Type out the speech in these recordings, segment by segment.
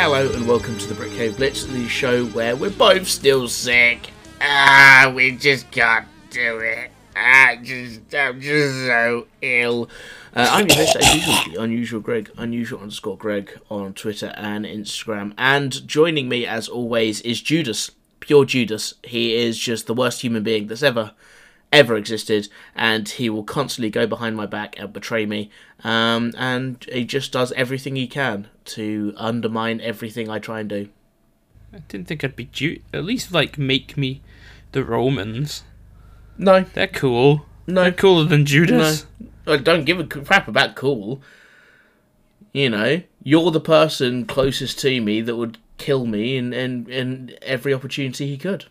Hello and welcome to the Brit Cave Blitz, the show where we're both still sick. Ah, we just can't do it. I just, I'm just so ill. Uh, I'm your host, as usual, the unusual Greg, unusual underscore Greg on Twitter and Instagram. And joining me, as always, is Judas, pure Judas. He is just the worst human being that's ever, ever existed, and he will constantly go behind my back and betray me. Um, and he just does everything he can to undermine everything I try and do. I didn't think I'd be due. At least like make me the Romans. No, They're cool. no, They're cooler than Judas. I don't give a crap about cool. You know, you're the person closest to me that would kill me in, in, in every opportunity he could.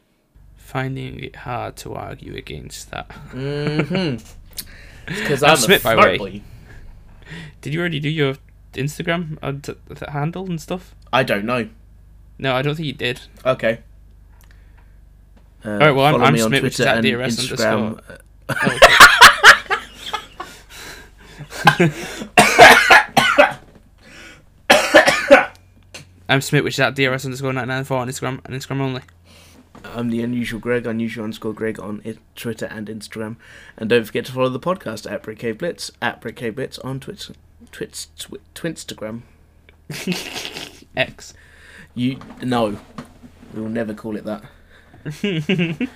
Finding it hard to argue against that. Mm-hmm. Because I'm I'm, Smith, a by way. boy. Did you already do your Instagram th- handle and stuff? I don't know. No, I don't think you did. Okay. Uh, Alright, well, I'm- I'm Smith, which is Twitter at DRS Instagram. I'm Smith, which is at DRS underscore 994 on Instagram and Instagram only. I'm the unusual Greg, unusual underscore Greg on I- Twitter and Instagram. And don't forget to follow the podcast at Brit Cave Blitz, at Brit Cave Blitz on Twitch, Twitch, Twi- Twinstagram. X. You no, we will never call it that.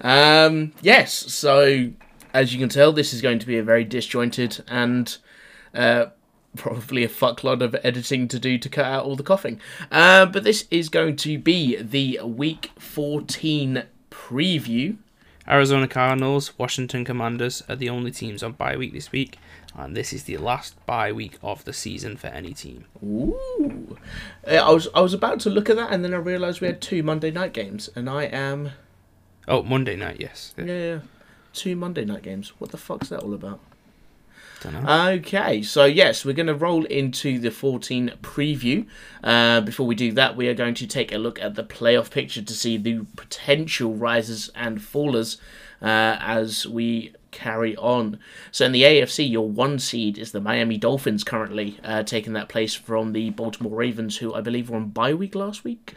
um, yes. So as you can tell, this is going to be a very disjointed and uh, probably a fuckload of editing to do to cut out all the coughing. Uh, but this is going to be the Week 14 preview. Arizona Cardinals, Washington Commanders are the only teams on bye week this week, and this is the last bye week of the season for any team. Ooh, Uh, I was I was about to look at that, and then I realised we had two Monday night games, and I am Oh, Monday night, yes. yeah, yeah two Monday night games. What the fuck's that all about? Don't know. Okay, so yes, we're going to roll into the 14 preview. Uh, before we do that, we are going to take a look at the playoff picture to see the potential risers and fallers uh, as we carry on. So in the AFC, your one seed is the Miami Dolphins currently uh, taking that place from the Baltimore Ravens, who I believe were on bye week last week.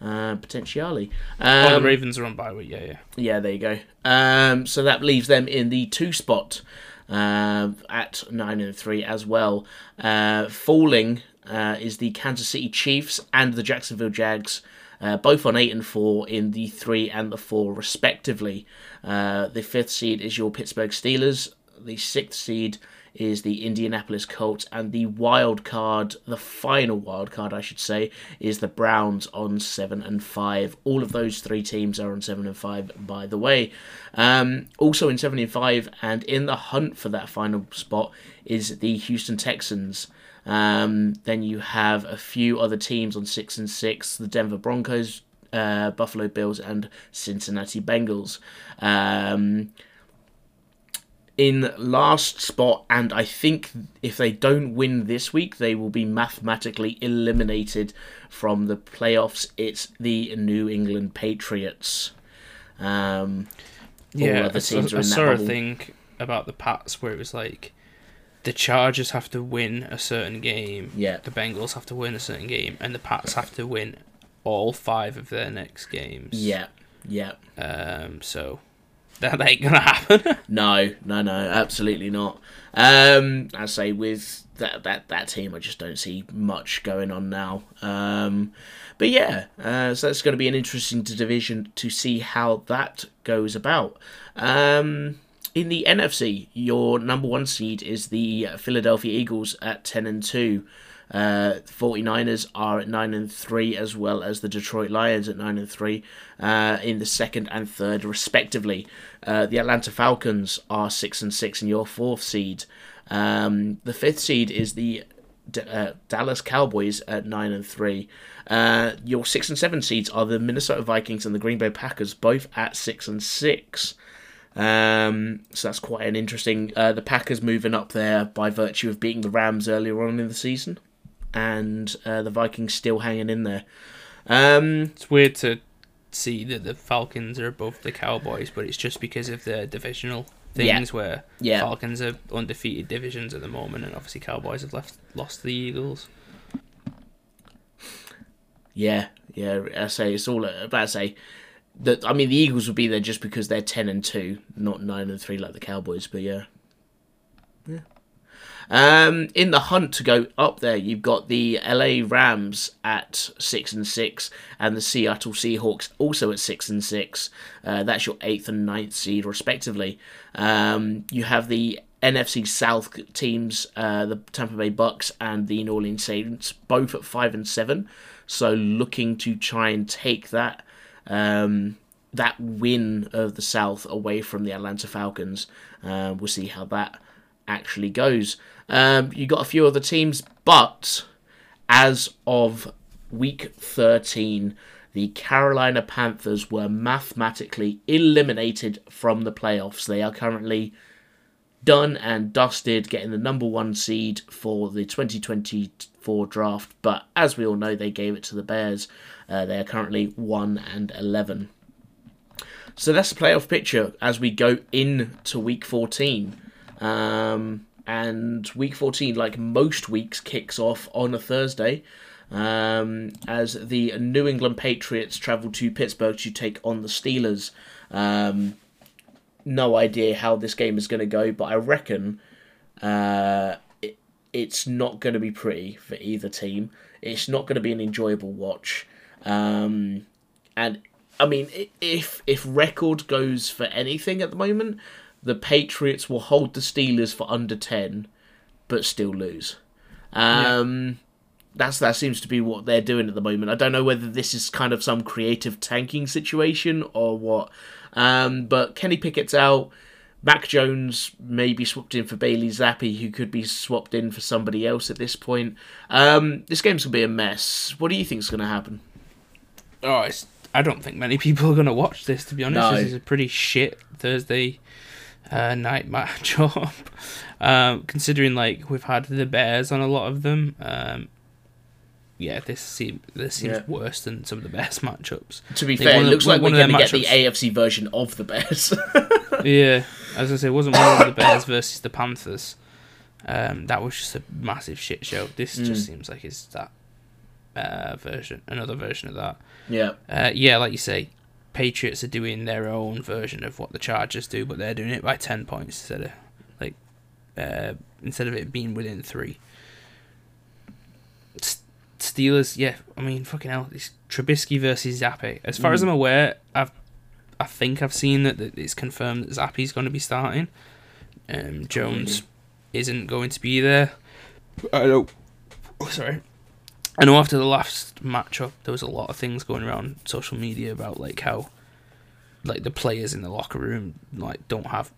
Uh, potentially. oh, the Um, Ravens are on bye week, yeah, yeah. yeah, there you go. Um, so that leaves them in the two spot uh, at nine and three as well. Uh, falling uh, is the Kansas City Chiefs and the Jacksonville Jags, uh, both on eight and four in the three and the four respectively. Uh, the fifth seed is your Pittsburgh Steelers. The sixth seed is the Indianapolis Colts, and the wild card, the final wild card, I should say, is the Browns on seven and five. All of those three teams are on seven and five, by the way. Um, also in seven and five, and in the hunt for that final spot is the Houston Texans. Um, then you have a few other teams on six and six: the Denver Broncos, uh, Buffalo Bills, and Cincinnati Bengals. Um, in last spot, and I think if they don't win this week, they will be mathematically eliminated from the playoffs. It's the New England Patriots. Um, Yeah, I, teams I are in that saw a thing about the Pats where it was like the Chargers have to win a certain game, Yeah. the Bengals have to win a certain game, and the Pats have to win all five of their next games. Yeah, yeah. Um, so that ain't gonna happen. No, no, no, absolutely not. Um, I say with that that that team, I just don't see much going on now. Um, but yeah, uh, so that's going to be an interesting division to see how that goes about. Um, in the NFC, your number one seed is the Philadelphia Eagles at ten and two. Uh, 49ers are at 9 and 3 as well as the Detroit Lions at 9 and 3 uh, in the second and third respectively. Uh, the Atlanta Falcons are 6 and 6 in your fourth seed. Um, the fifth seed is the D- uh, Dallas Cowboys at 9 and 3. Uh, your 6 and 7 seeds are the Minnesota Vikings and the Green Bay Packers both at 6 and 6. Um, so that's quite an interesting. Uh, the Packers moving up there by virtue of beating the Rams earlier on in the season, and uh, the Vikings still hanging in there. Um, it's weird to see that the Falcons are above the Cowboys, but it's just because of the divisional Yeah. things where Yeah. Falcons are undefeated divisions at the moment, and obviously Cowboys have left lost the Eagles. Yeah, yeah. I say it's all about to say that. I mean, the Eagles would be there just because they're ten and two, not nine and three like the Cowboys. But yeah, yeah. Um, in the hunt to go up there, you've got the LA Rams at six and six, and the Seattle Seahawks also at six and six. Uh, that's your eighth and ninth seed, respectively. Um, you have the NFC South teams, uh, the Tampa Bay Bucks and the New Orleans Saints, both at five and seven. So looking to try and take that um, that win of the South away from the Atlanta Falcons. Uh, we'll see how that actually goes. Um, you got a few other teams, but as of week 13, the Carolina Panthers were mathematically eliminated from the playoffs. They are currently done and dusted, getting the number one seed for the 2024 draft. But as we all know, they gave it to the Bears. Uh, they are currently 1 and 11. So that's the playoff picture as we go into week 14. Um, and week 14, like most weeks, kicks off on a Thursday um, as the New England Patriots travel to Pittsburgh to take on the Steelers. Um, no idea how this game is going to go, but I reckon uh, it, it's not going to be pretty for either team. It's not going to be an enjoyable watch. Um, and I mean, if if record goes for anything at the moment, the Patriots will hold the Steelers for under 10, but still lose. Um, yeah. That's that seems to be what they're doing at the moment. I don't know whether this is kind of some creative tanking situation or what. Um, but Kenny Pickett's out. Mac Jones may be swapped in for Bailey Zappe, who could be swapped in for somebody else at this point. Um, this game's gonna be a mess. What do you think's gonna happen? Oh, I don't think many people are gonna watch this. To be honest, no. this is a pretty shit Thursday uh, night matchup. um, considering like we've had the Bears on a lot of them. Um, yeah, this seems this seems yeah. worse than some of the best matchups. To be fair, it looks like we're going to get the AFC version of the Bears. yeah, as I say, it wasn't one of the Bears versus the Panthers. Um, that was just a massive shit show. This mm. just seems like it's that uh, version, another version of that. Yeah. Uh, yeah, like you say, Patriots are doing their own version of what the Chargers do, but they're doing it by ten points instead of like uh, instead of it being within three. Steelers, yeah, I mean, fucking hell, it's Trubisky versus Zappe. As far mm. as I'm aware, I've I think I've seen that, that it's confirmed that Zappe's going to be starting. Um, Jones oh, isn't going to be there. I know. Oh, sorry. I know after the last matchup, there was a lot of things going around social media about like how, like the players in the locker room like don't have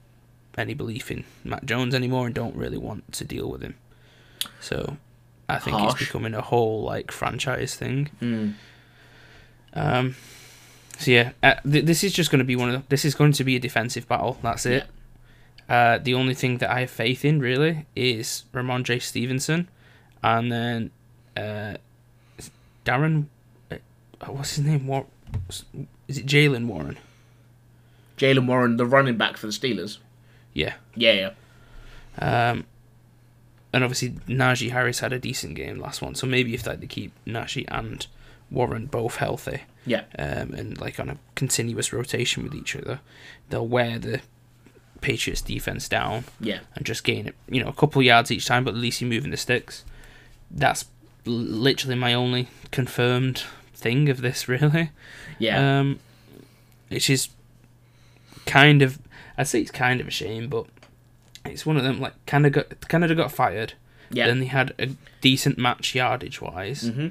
any belief in Mac Jones anymore and don't really want to deal with him. So, I think Harsh. it's becoming a whole like franchise thing. Mm. Um. So yeah, uh, th- this is just going to be one of the, this is going to be a defensive battle. That's it. Yeah. Uh, the only thing that I have faith in really is Rhamondre Stevenson, and then uh, Darren, uh, what's his name? War- is it Jaylen Warren? Jaylen Warren, the running back for the Steelers. Yeah. Yeah, yeah. Um, and obviously Najee Harris had a decent game last one, so maybe if they keep Najee and Warren both healthy, yeah, um, and like on a continuous rotation with each other, they'll wear the Patriots defense down, yeah, and just gain it, you know a couple yards each time, but at least you're moving the sticks. That's literally my only confirmed thing of this, really. Yeah. Um, which is kind of, I'd say it's kind of a shame, but it's one of them. Like Canada got Canada got fired. Yeah. Then they had a decent match yardage wise, mm-hmm.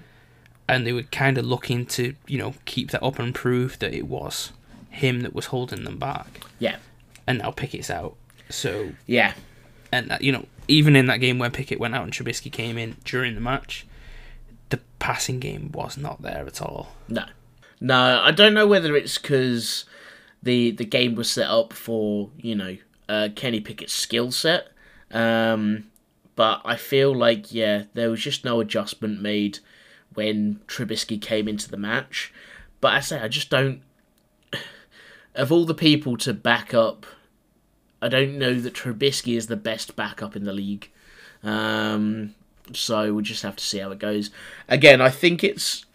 and they were kind of looking to you know keep that up and prove that it was him that was holding them back. Yeah. And now Pickett's out, so yeah. And uh, you know, even in that game where Pickett went out and Trubisky came in during the match, passing game was not there at all. No, no, I don't know whether it's because the the game was set up for you know uh, Kenny Pickett's skill set, um, but I feel like yeah, there was just no adjustment made when Trubisky came into the match. But I say I just don't. Of all the people to back up, I don't know that Trubisky is the best backup in the league. Um, So we'll just have to see how it goes. Again, I think it's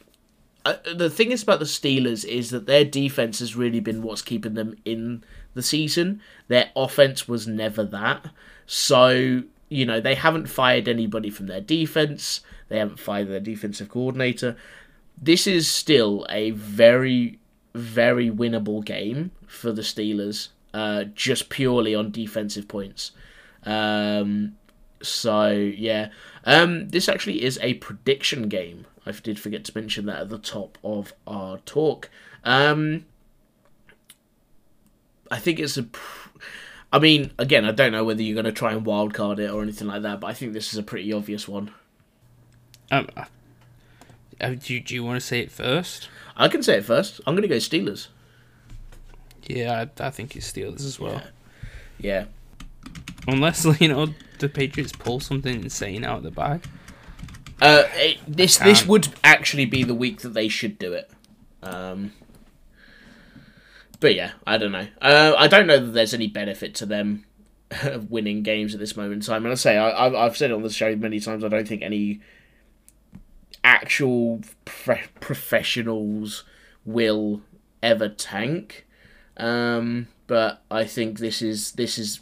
uh, the thing is about the Steelers is that their defense has really been what's keeping them in the season. Their offense was never that. So you know they haven't fired anybody from their defense. They haven't fired their defensive coordinator. This is still a very very winnable game for the Steelers, uh, just purely on defensive points. Um, so yeah, um, this actually is a prediction game. I did forget to mention that at the top of our talk. Um, I think it's a. Pr- I mean, again, I don't know whether you're going to try and wildcard it or anything like that, but I think this is a pretty obvious one. Um, uh, do, you, do you want to say it first? I can say it first. I'm going to go Steelers. Yeah, I, I think it's Steelers as well. Yeah. yeah. Unless you know the Patriots pull something insane out of the bag. Uh, it, this this would actually be the week that they should do it. Um, but yeah, I don't know. Uh, I don't know that there's any benefit to them winning games at this moment in time. And I say I, I've said it on the show many times. I don't think any actual pre- professionals will ever tank. Um, but I think this is this is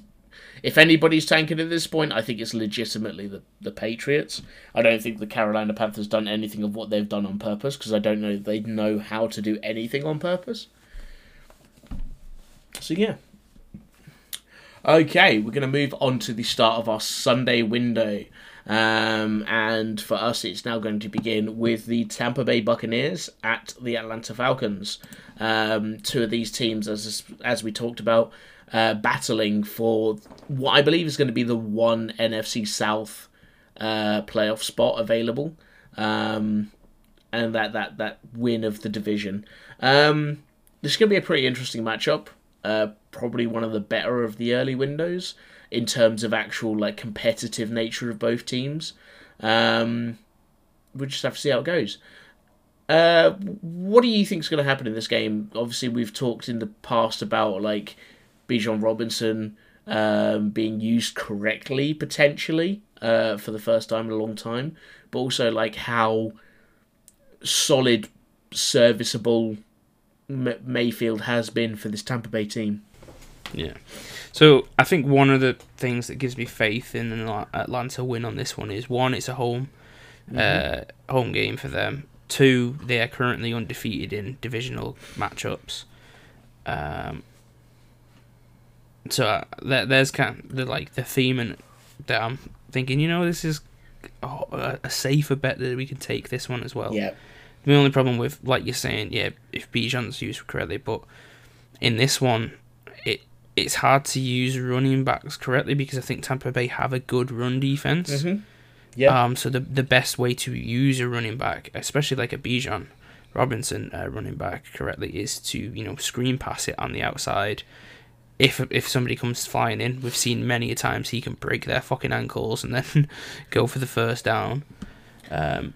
if anybody's tanking at this point, I think it's legitimately the, the Patriots. I don't think the Carolina Panthers done anything of what they've done on purpose because I don't know they know how to do anything on purpose. So yeah. Okay, we're going to move on to the start of our Sunday window. Um, and for us, it's now going to begin with the Tampa Bay Buccaneers at the Atlanta Falcons. Um, two of these teams, as as we talked about, uh, battling for what I believe is going to be the one NFC South uh, playoff spot available, um, and that, that that win of the division. Um, this is going to be a pretty interesting matchup. Uh, probably one of the better of the early windows in terms of actual like competitive nature of both teams. Um, we'll just have to see how it goes. Uh, what do you think is going to happen in this game? Obviously, we've talked in the past about like Bijan Robinson um, being used correctly potentially uh, for the first time in a long time, but also like how solid, serviceable M- Mayfield has been for this Tampa Bay team. Yeah. So I think one of the things that gives me faith in an Atlanta win on this one is one, it's a home mm-hmm. uh, home game for them. Two, they are currently undefeated in divisional matchups. Um, so uh, there, there's kind of the like the theme and that I'm thinking, you know, this is oh, a, a, safer bet that we can take this one as well. Yeah. The only problem with, like you're saying, yeah, if Bijan's used correctly, but in this one, it it's hard to use running backs correctly because I think Tampa Bay have a good run defense. Mm-hmm. Yeah. Um. So the the best way to use a running back, especially like a Bijan Robinson uh, running back correctly, is to you know screen pass it on the outside if if somebody comes flying in, we've seen many a times he can break their fucking ankles and then go for the first down. Um,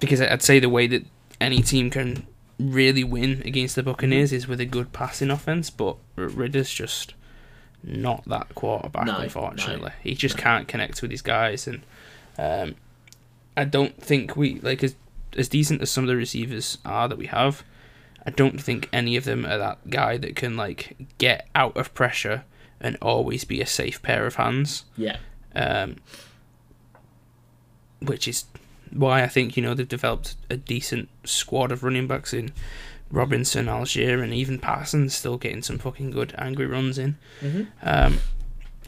because I'd say the way that any team can really win against the Buccaneers is with a good passing offense, but Ridder's just not that quarterback, no, unfortunately. No, he just no. can't connect with his guys, and um, I don't think we like as as decent as some of the receivers are that we have. I don't think any of them are that guy that can like get out of pressure and always be a safe pair of hands. Yeah. Um, which is why I think you know they've developed a decent squad of running backs in Robinson, Allgeier, and even Parsons still getting some fucking good angry runs in. Mm-hmm. Um,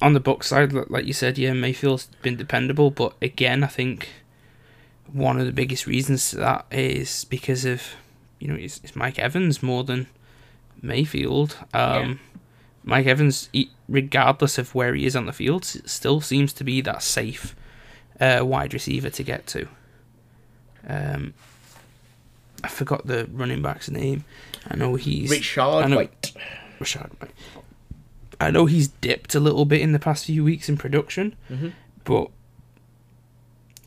on the book side, like you said, yeah, Mayfield's been dependable, but again, I think one of the biggest reasons to that is because of you know, it's, it's Mike Evans more than Mayfield. Um, yeah. Mike Evans, regardless of where he is on the field, still seems to be that safe uh, wide receiver to get to. Um, I forgot the running back's name. I know he's Rachaad I know, White. Rachaad White. I know he's dipped a little bit in the past few weeks in production, mm-hmm. but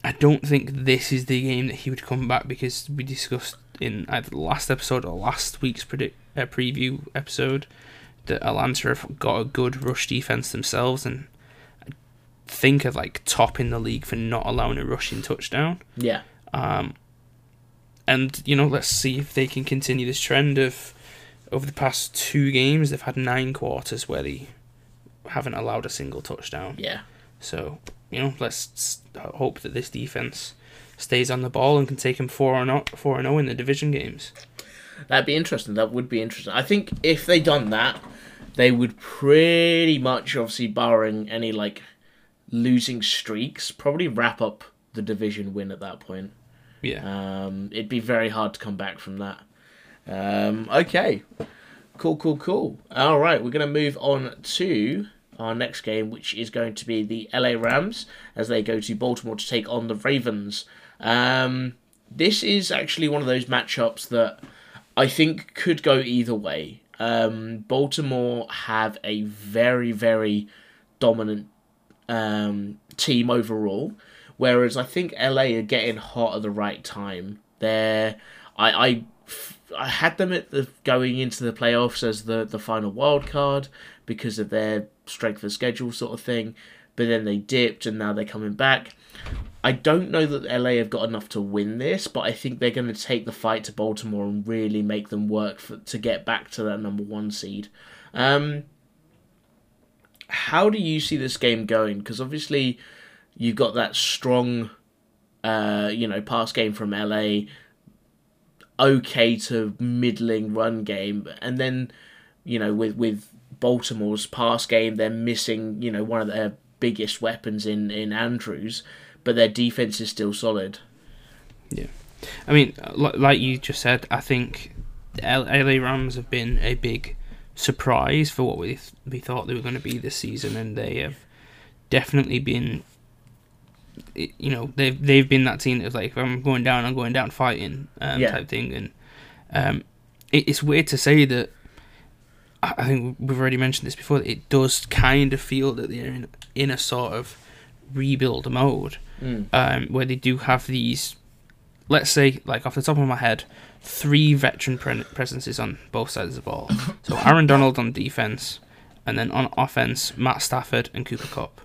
I don't think this is the game that he would come back because we discussed in either the last episode or last week's predict uh, preview episode that Atlanta have got a good rush defense themselves, and I think are like top in the league for not allowing a rushing touchdown. Yeah. Um, and you know, let's see if they can continue this trend of over the past two games they've had nine quarters where they haven't allowed a single touchdown. Yeah. So you know, let's hope that this defense stays on the ball and can take them four or not four and zero in the division games. That'd be interesting. That would be interesting. I think if they done that, they would pretty much, obviously, barring any like losing streaks, probably wrap up the division win at that point. Yeah. Um, it'd be very hard to come back from that. Um, okay, cool, cool, cool. All right, we're gonna move on to our next game, which is going to be the LA Rams as they go to Baltimore to take on the Ravens. Um, this is actually one of those matchups that I think could go either way. Um, Baltimore have a very, very dominant um, team overall, whereas I think LA are getting hot at the right time. They're, I, I, I had them at the going into the playoffs as the the final wild card because of their strength of schedule sort of thing, but then they dipped and now they're coming back. I don't know that LA have got enough to win this, but I think they're going to take the fight to Baltimore and really make them work for, to get back to that number one seed. Um, how do you see this game going? Because obviously, you've got that strong, uh, you know, pass game from LA, okay to middling run game, and then, you know, with with Baltimore's pass game, they're missing, you know, one of their biggest weapons in in Andrews, but their defense is still solid. Yeah, I mean, like you just said, I think the LA Rams have been a big surprise for what we th- we thought they were going to be this season, and they have definitely been. You know, they've they've been that team that's like, if I'm going down, I'm going down fighting, um, Yeah. type thing, and um, it, it's weird to say that. I think we've already mentioned this before. It does kind of feel that they're in, in a sort of rebuild mode Mm. um, where they do have these, let's say, like off the top of my head, three veteran pre- presences on both sides of the ball. So Aaron Donald on defense, and then on offense, Matt Stafford and Cooper Kupp.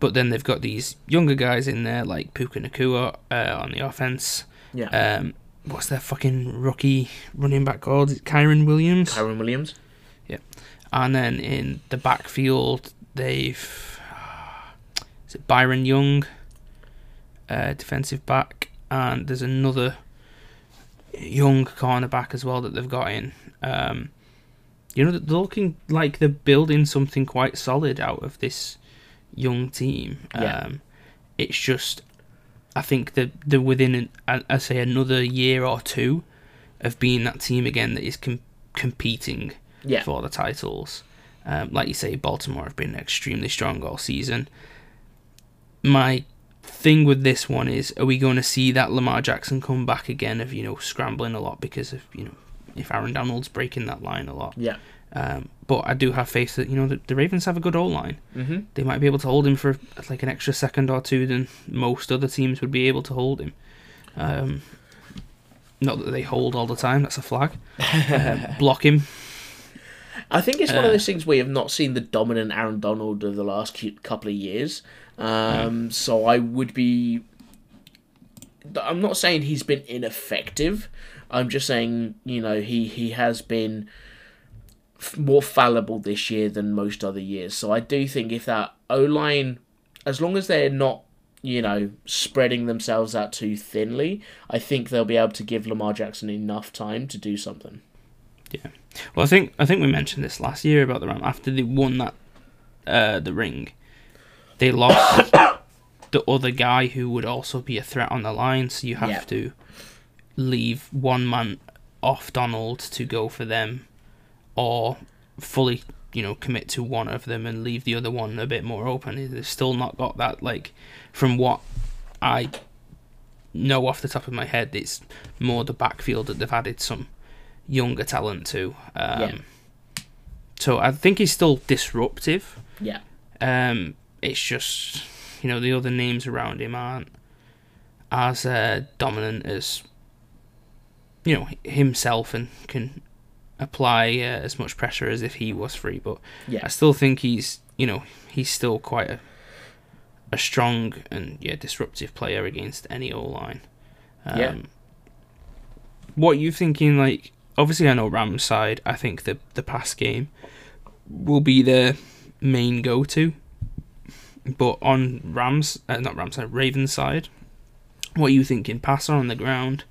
But then they've got these younger guys in there like Puka Nacua uh, on the offense. Yeah, Um, what's their fucking rookie running back called? Kyren Williams. Kyren Williams. Yeah. And then in the backfield, they've is it Byron Young, uh, defensive back, and there's another young cornerback as well that they've got in. Um, you know, they're looking like they're building something quite solid out of this young team. Yeah. Um, it's just, I think that they're within, an, I, I say, another year or two of being that team again that is com- competing Yeah, for the titles. Um, like you say, Baltimore have been extremely strong all season. My thing with this one is, are we going to see that Lamar Jackson come back again of you know scrambling a lot because of you know if Aaron Donald's breaking that line a lot. yeah. Um, but I do have faith that you know the, the Ravens have a good O line. Mm-hmm. They might be able to hold him for like an extra second or two than most other teams would be able to hold him. Um, not that they hold all the time. That's a flag. Um, block him. I think it's one of Uh, those things where you've not seen the dominant Aaron Donald of the last couple of years. Um, So I would be. I'm not saying he's been ineffective. I'm just saying you know he he has been more fallible this year than most other years. So I do think if that O line, as long as they're not you know spreading themselves out too thinly, I think they'll be able to give Lamar Jackson enough time to do something. Yeah. Well, I think I think we mentioned this last year about the Ram after they won that uh, the ring, they lost the other guy who would also be a threat on the line. So you have Yeah. to leave one man off Donald to go for them, or fully you know commit to one of them and leave the other one a bit more open. They've still not got that like from what I know off the top of my head. It's more the backfield that they've added some younger talent to. Um, Yeah. So I think he's still disruptive. Yeah. Um, it's just you know the other names around him aren't as uh, dominant as you know himself and can apply uh, as much pressure as if he was free. But Yeah. I still think he's you know he's still quite a a strong and yeah disruptive player against any O line. Um, Yeah. What you thinking? Like, obviously, I know Rams side. I think the the pass game will be their main go to. But on Rams, uh, not Rams side, Ravens side, what are you thinking? Passer on the ground.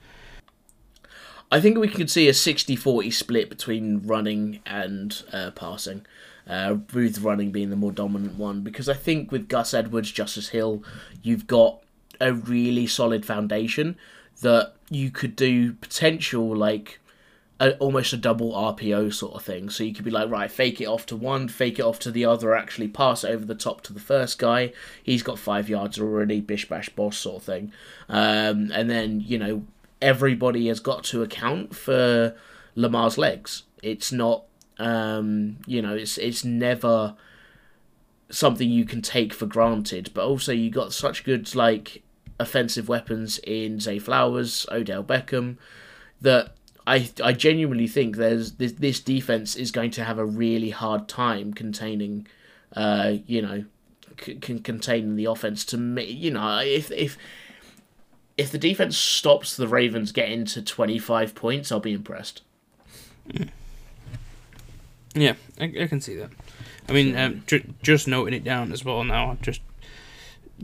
I think we could see a 60-40 split between running and uh, passing. Uh, with running being the more dominant one, because I think with Gus Edwards, Justice Hill, you've got a really solid foundation that you could do potential like a, almost a double RPO sort of thing. So you could be like, right, fake it off to one, fake it off to the other, actually pass over the top to the first guy. He's got five yards already, bish bash boss sort of thing. Um, and then you know everybody has got to account for Lamar's legs. It's not, um, you know, it's it's never something you can take for granted. But also, you got such good like offensive weapons in Zay Flowers, Odell Beckham, that I I genuinely think there's this this defense is going to have a really hard time containing, uh, you know, c- can contain the offense to me. You know, if if if the defense stops the Ravens getting to twenty five points, I'll be impressed. Yeah, I, I can see that. I mean, um, ju- just noting it down as well now, I've just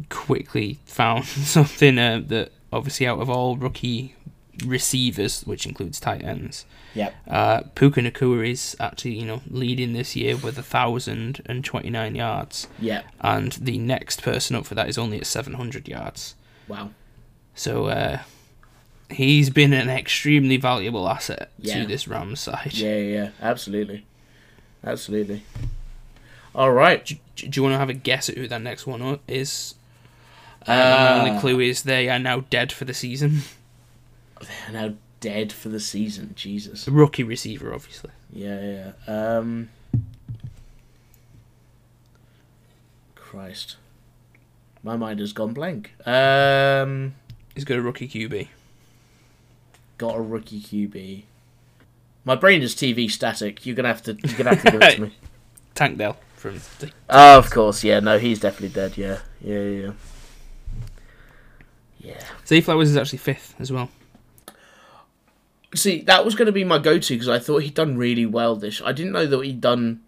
quickly found something uh, that obviously out of all rookie receivers, which includes tight ends, Yep. uh, Puka Nacua is actually, you know, leading this year with a thousand and twenty nine yards, Yep. and the next person up for that is only at seven hundred yards. Wow. So uh, he's been an extremely valuable asset Yeah. to this Rams side. Yeah, yeah, yeah. Absolutely. Absolutely. All right. Do, do you want to have a guess at who that next one is? Uh, My only clue is they are now dead for the season. They're now dead for the season. Jesus. The rookie receiver, obviously. Yeah, yeah. Um. Christ. My mind has gone blank. Um. He's got a rookie QB. Got a rookie QB. My brain is TV static. You're gonna have to. You're gonna have to give it to me. Tank Dell from the. Oh, of course. Yeah. No, he's definitely dead. Yeah. Yeah. Yeah. Yeah. Yeah. Zay Flowers is actually fifth as well. See, that was going to be my go-to because I thought he'd done really well this. I didn't know that he'd done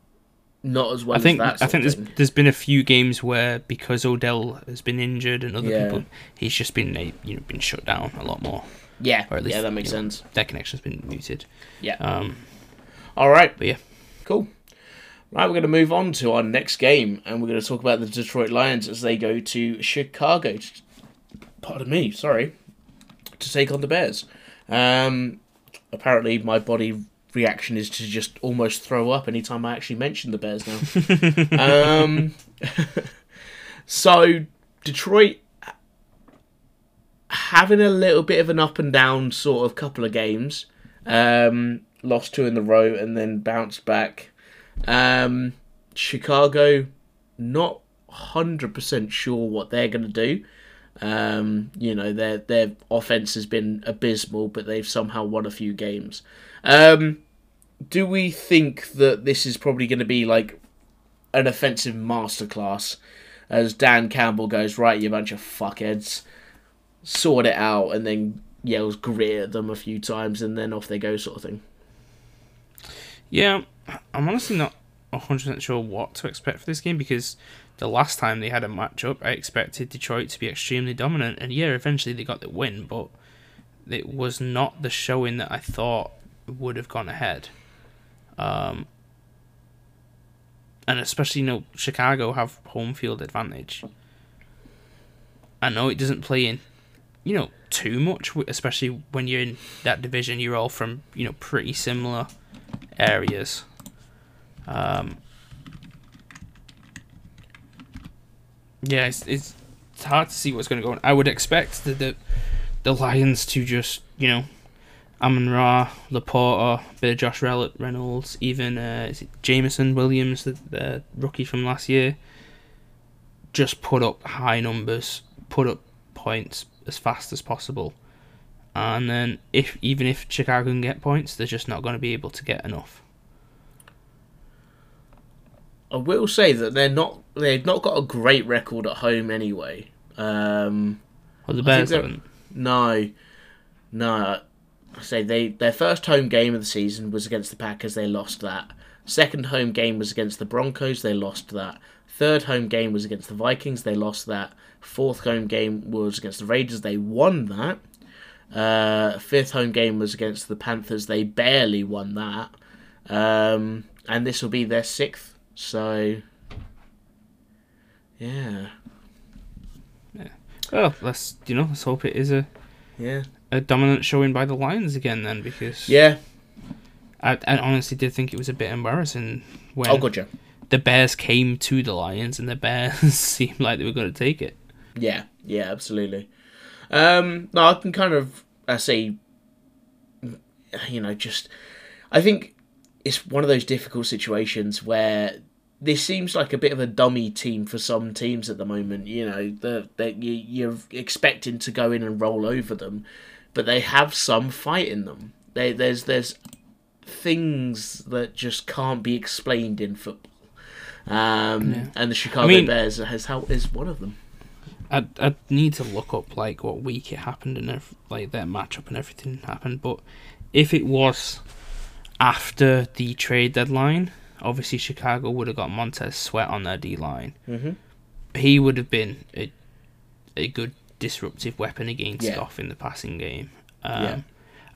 not as well I think as that. I think there's there's been a few games where because Odell has been injured and other Yeah. people, he's just been you know been shut down a lot more. yeah, or at least, yeah, that makes you know, sense. Their connection's been muted. Yeah. Um, All right, but yeah, cool. Right, we're going to move on to our next game, and we're going to talk about the Detroit Lions as they go to Chicago. Pardon me, sorry, to take on the Bears. Um, apparently, my body reaction is to just almost throw up anytime I actually mention the Bears now. um, so Detroit having a little bit of an up and down sort of couple of games. Um, lost two in the row and then bounced back. Um, Chicago, not hundred percent sure what they're going to do. Um, you know their their offense has been abysmal, but they've somehow won a few games. Um, do we think that this is probably going to be like an offensive masterclass? As Dan Campbell goes, right, you bunch of fuckheads, sort it out, and then yells grit at them a few times, and then off they go, sort of thing. yeah. I'm honestly not 100 percent sure what to expect for this game because the last time they had a matchup, I expected Detroit to be extremely dominant, and yeah, eventually they got the win, but it was not the showing that I thought would have gone ahead. Um, and especially, you know, Chicago have home field advantage. I know it doesn't play in, you know, too much, especially when you're in that division. You're all from, you know, pretty similar areas. Um, yeah, it's, it's hard to see what's going to go on. I would expect the, the the Lions to just, you know, Amon Ra, Laporta, bit of Josh Reynolds, even uh, is it Jameson Williams, the, the rookie from last year, just put up high numbers, put up points as fast as possible. And then, if even if Chicago can get points, they're just not going to be able to get enough. I will say that they're not they've not got a great record at home anyway. Um, Well, the Bears haven't. no, no. Say they their first home game of the season was against the Packers. They lost that. Second home game was against the Broncos. They lost that. Third home game was against the Vikings. They lost that. Fourth home game was against the Raiders. They won that. Uh, fifth home game was against the Panthers. They barely won that. Um, and this will be their sixth. So, yeah. yeah, Well, let's you know, let's hope it is a, yeah, a dominant showing by the Lions again then, because yeah. I, I honestly did think it was a bit embarrassing when Oh, gotcha. the Bears came to the Lions and the Bears seemed like they were going to take it. Yeah, yeah, absolutely. Um, no, I can kind of I say, you know, just I think it's one of those difficult situations where this seems like a bit of a dummy team for some teams at the moment. You know, that that you, you're expecting to go in and roll over them, but they have some fight in them. They, there's there's things that just can't be explained in football. Um, Yeah. and the Chicago mean- Bears has how is one of them. I I need to look up like what week it happened and ev- like their matchup and everything happened. But if it was after the trade deadline, obviously Chicago would have got Montez Sweat on their D line. Mm-hmm. He would have been a a good disruptive weapon against Yeah. Goff in the passing game. Um, Yeah.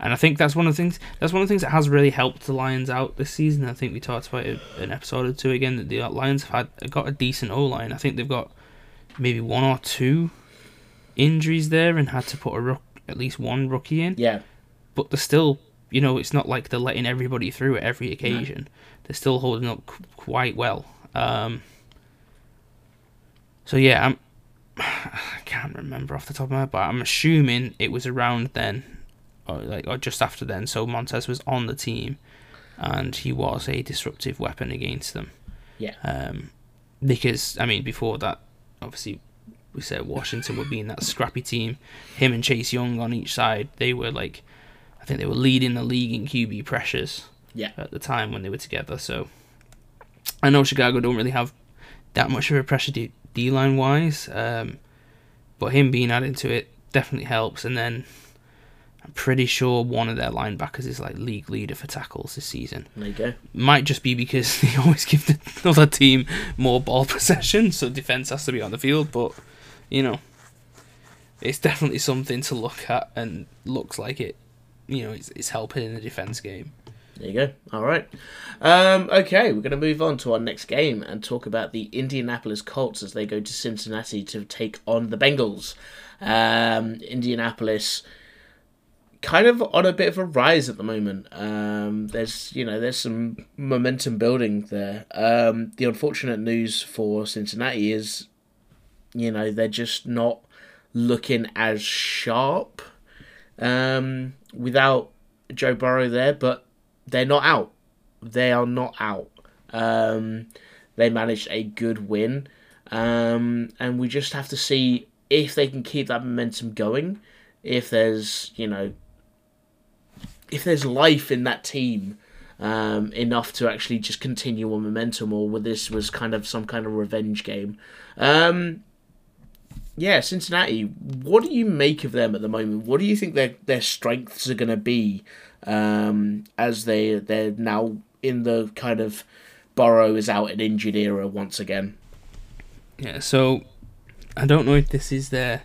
And I think that's one of the things. That's one of the things that has really helped the Lions out this season. I think we talked about it an episode or two again. That the Lions have had got a decent O line. I think they've got maybe one or two injuries there and had to put a rook, at least one rookie in. Yeah, But they're still, you know, it's not like they're letting everybody through at every occasion. They're still holding up qu- quite well. Um, so yeah, I'm. I can't remember off the top of my head, but I'm assuming it was around then, or like or just after then. So Montez was on the team, and he was a disruptive weapon against them. Yeah. Um, because I mean, before that, obviously, we said Washington would be in that scrappy team. Him and Chase Young on each side, they were like, I think they were leading the league in QB pressures. Yeah. At the time when they were together, so I know Chicago don't really have that much of a pressure D, D line wise, um, but him being added to it definitely helps. And then I'm pretty sure one of their linebackers is like league leader for tackles this season there you go. might just be because they always give the other team more ball possession, so defense has to be on the field. But you know, it's definitely something to look at, and looks like it. You know, it's, it's helping in the defense game. There you go. All right. Um, okay, we're going to move on to our next game and talk about the Indianapolis Colts as they go to Cincinnati to take on the Bengals. Um, Indianapolis kind of on a bit of a rise at the moment. Um, there's you know there's some momentum building there. Um, the unfortunate news for Cincinnati is, you know, they're just not looking as sharp um, without Joe Burrow there, but they're not out. They are not out. Um, they managed a good win, um, and we just have to see if they can keep that momentum going. If there's you know, if there's life in that team um, enough to actually just continue on momentum, or whether this was kind of some kind of revenge game. Um, yeah, Cincinnati. What do you make of them at the moment? What do you think their their strengths are going to be um, as they they're now in the kind of Burrow is out and injured era once again? Yeah, so I don't know if this is their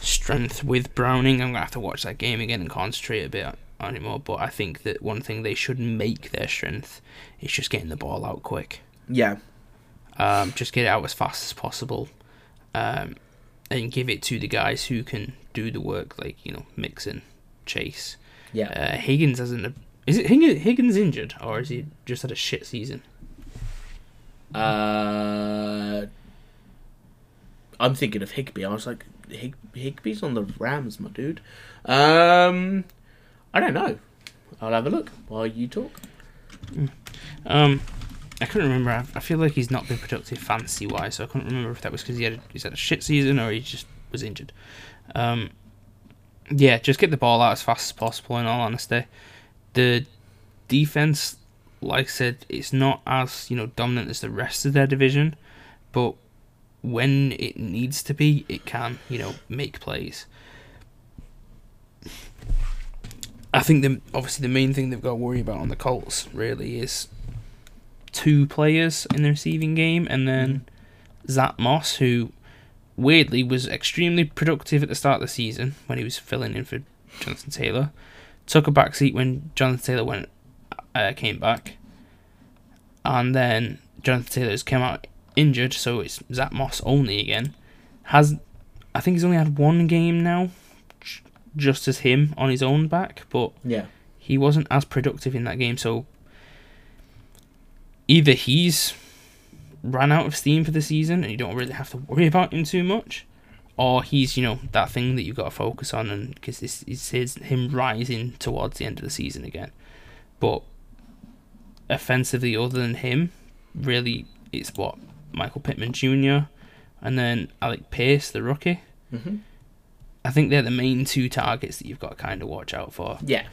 strength with Browning. I'm gonna have to watch that game again and concentrate a bit on it more. But I think that one thing they should make their strength is just getting the ball out quick. Yeah, Um, just get it out as fast as possible, um, and give it to the guys who can do the work, like you know Mixon, Chase. Yeah. Uh, Higgins hasn't. Is it Higgins, Higgins injured or is he just had a shit season? Uh, I'm thinking of Higbee. I was like, Hig- Higbee's on the Rams, my dude. Um, I don't know. I'll have a look while you talk. Um, I couldn't remember. I, I feel like he's not been productive fantasy wise, so I couldn't remember if that was because he had a, he's had a shit season or he just was injured. Um, yeah, just get the ball out as fast as possible. In all honesty, the defense like I said, it's not as you know dominant as the rest of their division, but when it needs to be, it can you know make plays. I think the obviously the main thing they've got to worry about on the Colts really is two players in the receiving game, and then mm-hmm. Zach Moss, who weirdly was extremely productive at the start of the season when he was filling in for Jonathan Taylor, took a back seat when Jonathan Taylor went uh, came back, and then Jonathan Taylor's come out injured, so it's Zach Moss only again. Has I think he's only had one game now, just as him on his own back, but Yeah. he wasn't as productive in that game. So either he's ran out of steam for the season and you don't really have to worry about him too much, or he's you know that thing that you've got to focus on, and because this is his him rising towards the end of the season again. But offensively, other than him, really, it's what Michael Pittman Jr. and then Alec Pierce, the rookie. hmm I think they're the main two targets that you've got to kind of watch out for. Yeah.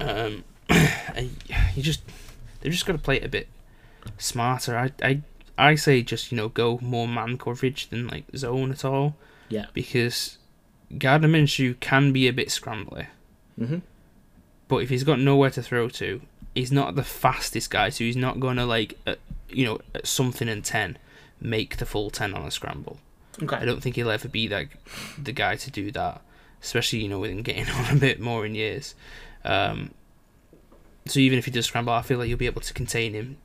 Um, you just they've just got to play it a bit smarter. I I I say just you know go more man coverage than like zone at all Yeah. because Gardner Minshew can be a bit scrambly, hmm but if he's got nowhere to throw to, he's not the fastest guy, so he's not going to like uh, you know at something in ten make the full ten on a scramble. Okay. I don't think he'll ever be that the guy to do that, especially you know with him getting on a bit more in years. Um, so even if he does scramble, I feel like you'll be able to contain him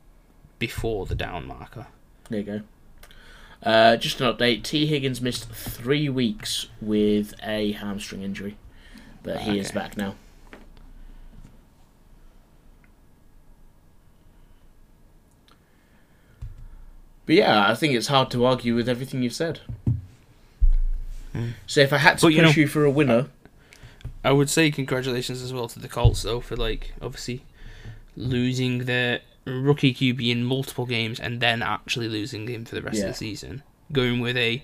before the down marker. There you go. Uh, just an update. Tee Higgins missed three weeks with a hamstring injury, but he is back now. But yeah, I think it's hard to argue with everything you've said. Mm. So if I had to But, you push know- you for a winner, I would say congratulations as well to the Colts though for like obviously losing their rookie QB in multiple games and then actually losing him for the rest Yeah. of the season, going with a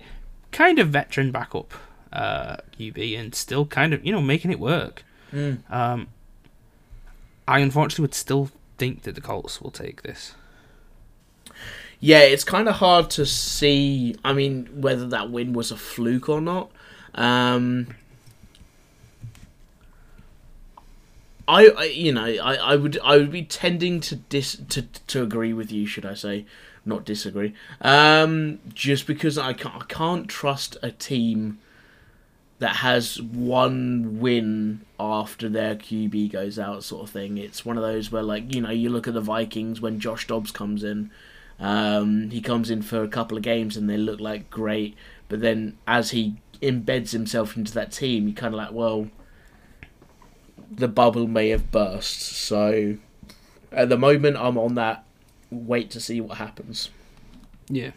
kind of veteran backup uh, QB and still kind of you know making it work. Mm. Um, I unfortunately would still think that the Colts will take this. Yeah, it's kind of hard to see. I mean, whether that win was a fluke or not. Um, I, I, you know, I, I would, I would be tending to dis to to agree with you, should I say, not disagree. Um, just because I can't, I can't trust a team that has one win after their QB goes out, sort of thing. It's one of those where, like, you know, you look at the Vikings when Josh Dobbs comes in. Um, he comes in for a couple of games and they look like great, but then as he embeds himself into that team, you kind of like, well, the bubble may have burst. So at the moment, I'm on that. Wait to see what happens. Yeah.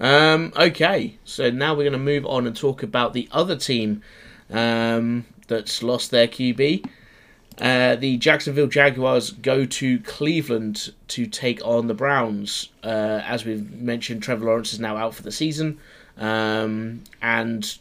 Um, okay, so now we're going to move on and talk about the other team um, that's lost their QB. Uh, the Jacksonville Jaguars go to Cleveland to take on the Browns. Uh, as we've mentioned, Trevor Lawrence is now out for the season, um, and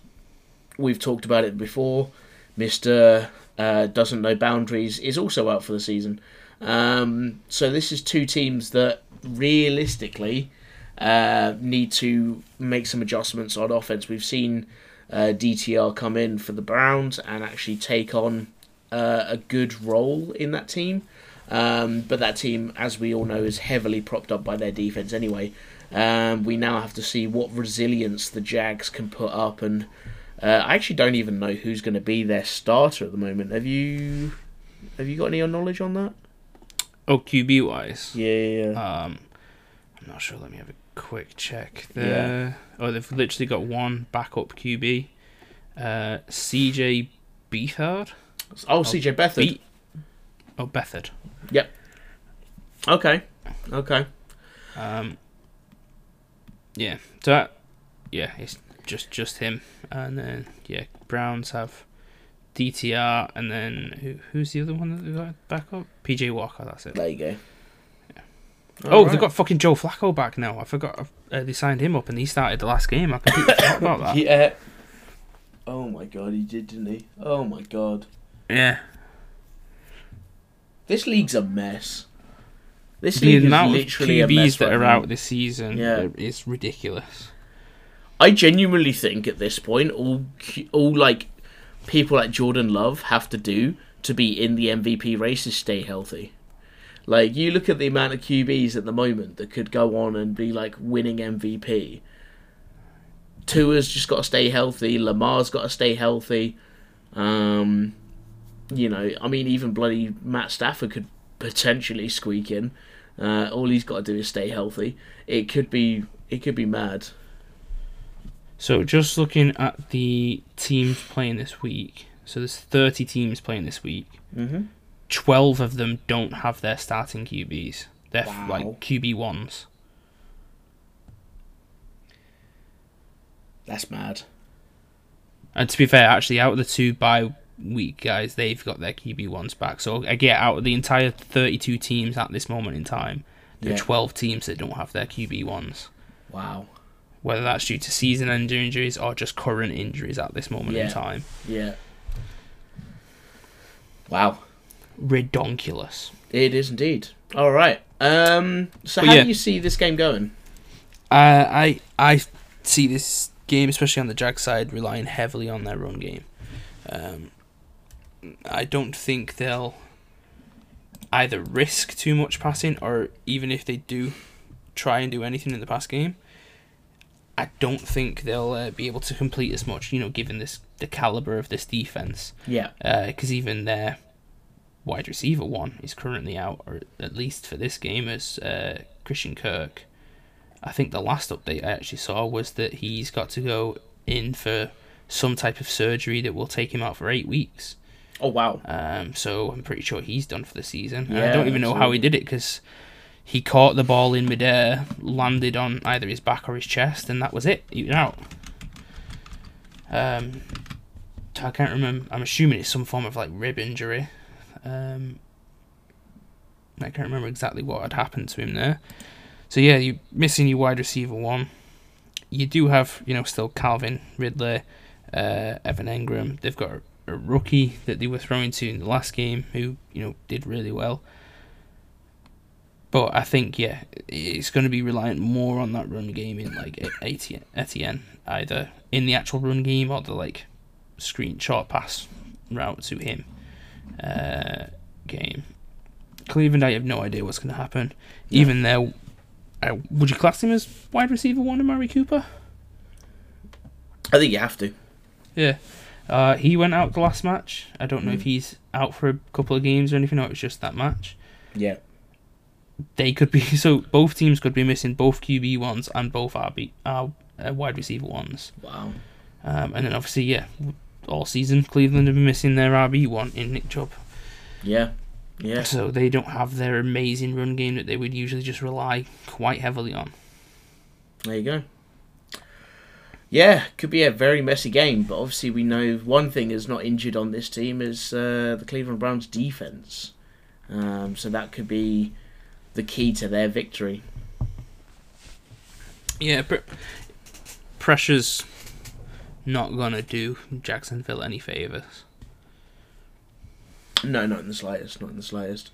we've talked about it before. Mister uh, doesn't know boundaries is also out for the season. Um, so this is two teams that realistically uh, need to make some adjustments on offense. We've seen uh, DTR come in for the Browns and actually take on uh, a good role in that team. Um, but that team, as we all know, is heavily propped up by their defense anyway. Um, we now have to see what resilience the Jags can put up, and uh, I actually don't even know who's going to be their starter at the moment. Have you have you got any knowledge on that? Oh, QB wise. Yeah, yeah, yeah. Um, I'm not sure. Let me have a quick check. There. Oh, they've literally got one backup QB. Uh, CJ Beathard. oh, CJ Beathard. Be- oh, Bethard. Yep. Okay, okay. Um, yeah. So that, yeah, it's just just him, and then yeah, Browns have DTR, and then who who's the other one that they got back up? PJ Walker. That's it. There you go. oh, Alright. they've got fucking Joe Flacco back now. I forgot uh, they signed him up, and he started the last game. I completely forgot about that. Yeah. Oh my god, he did, didn't he? Oh my god. Yeah. This league's a mess. This The league is amount of literally a mess QBs that are now. out this season Yeah. is ridiculous. I genuinely think at this point, all all like people like Jordan Love have to do to be in the MVP race is stay healthy. Like you look at the amount of QBs at the moment that could go on and be like winning MVP. Tua's just got to stay healthy. Lamar's got to stay healthy. Um, you know, I mean, even bloody Matt Stafford could potentially squeak in. Uh, all he's got to do is stay healthy. It could be, it could be mad. So just looking at the teams playing this week, so there's 30 teams playing this week. Mm-hmm. 12 of them don't have their starting QBs. They're Wow. like QB ones. That's mad. And to be fair, actually, out of the two bye week guys, they've got their QB ones back. So again, out of the entire 32 teams at this moment in time, there Yeah. are 12 teams that don't have their QB ones. Wow. Whether that's due to season-ending injuries or just current injuries at this moment in time. Yeah. Wow. Redonkulous. It is indeed. All right. Um. So But how yeah. do you see this game going? Uh, I I see this game, especially on the Jag side, relying heavily on their run game. Um, I don't think they'll either risk too much passing, or even if they do try and do anything in the pass game, I don't think they'll uh, be able to complete as much. You know, given this the caliber of this defense, Yeah. because even their wide receiver one is currently out, or at least for this game, as uh, Christian Kirk. I think the last update I actually saw was that he's got to go in for some type of surgery that will take him out for eight weeks. Oh wow. Um, so I'm pretty sure he's done for the season. Yeah, I don't even know how he did it because he caught the ball in midair, landed on either his back or his chest, and that was it. He was out. Um, I can't remember. I'm assuming it's some form of like rib injury. Um, I can't remember exactly what had happened to him there. So yeah, you missing your wide receiver one. You do have, you know, still Calvin Ridley, uh, Evan Engram. They've got a, a rookie that they were throwing to in the last game who, you know, did really well. But I think, yeah, it's going to be reliant more on that run game in like Etienne, either in the actual run game or the like screen short pass route to him uh, game. Cleveland, I have no idea what's going to happen. Yeah. Even though, uh, would you class him as wide receiver one, Amari Cooper? I think you have to. Yeah. Uh, he went out the last match. I don't know if Mm. he's out for a couple of games or anything, or it was just that match. Yeah. They could be so both teams could be missing both QB ones and both RB uh, wide receiver ones. Wow. Um, and then obviously, yeah, all season Cleveland have been missing their RB one in Nick Chubb, Yeah. Yeah. so they don't have their amazing run game that they would usually just rely quite heavily on. There you go. Yeah, could be a very messy game, but obviously we know one thing is not injured on this team is uh, the Cleveland Browns defense. Um, so that could be the key to their victory. Yeah, pr- pressure's not gonna do Jacksonville any favors. No, not in the slightest. Not in the slightest.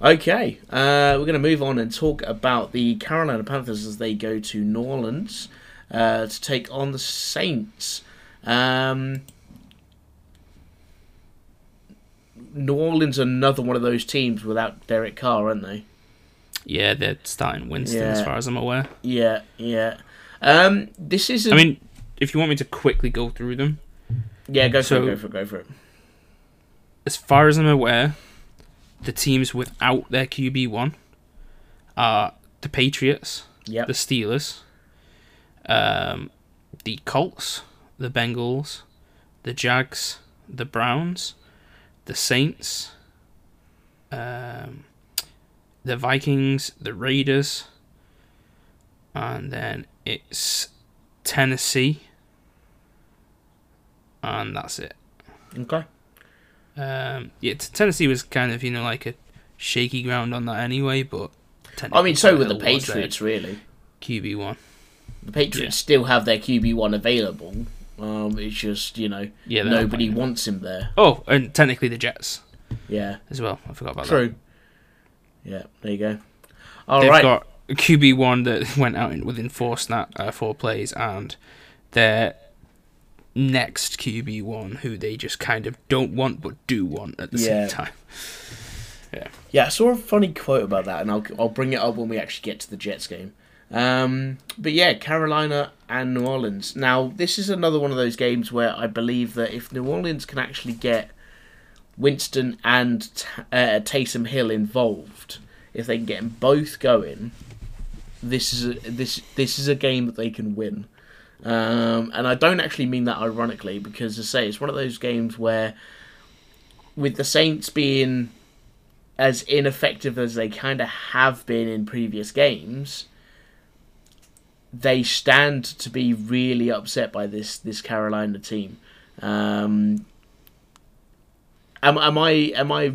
Okay, uh, we're going to move on and talk about the Carolina Panthers as they go to New Orleans uh, to take on the Saints. Um, New Orleans, another one of those teams without Derek Carr, aren't they? Yeah, they're starting Winston as far as I'm aware. Yeah, yeah. Um, this is. I mean, if you want me to quickly go through them, yeah, go for so- it. Go for it. Go for it. as far as I'm aware, the teams without their QB one are the Patriots, Yep. the Steelers, um, the Colts, the Bengals, the Jags, the Browns, the Saints, um, the Vikings, the Raiders, and then it's Tennessee, and that's it. Okay. Um, yeah, Tennessee was kind of you know like a shaky ground on that anyway, but I mean, so with the technically was their Patriots, really. QB one. The Patriots Yeah. still have their QB one available. Um, it's just you know Yeah, nobody wants him there. Oh, and technically the Jets Yeah, as well. I forgot about that. true. Yeah, there you go. All they've right. got QB one that went out in, within four snap uh, four plays, and their next QB one who they just kind of don't want but do want at the Yeah. same time. Yeah. Yeah, I saw a funny quote about that, and I'll I'll bring it up when we actually get to the Jets game. Um, but yeah, Carolina and New Orleans. Now, this is another one of those games where I believe that if New Orleans can actually get Winston and uh, Taysom Hill involved, if they can get them both going, this is a, this this is a game that they can win. Um, and I don't actually mean that ironically because, as I say, it's one of those games where, with the Saints being as ineffective as they kind of have been in previous games, they stand to be really upset by this this Carolina team. Um, am, am I am I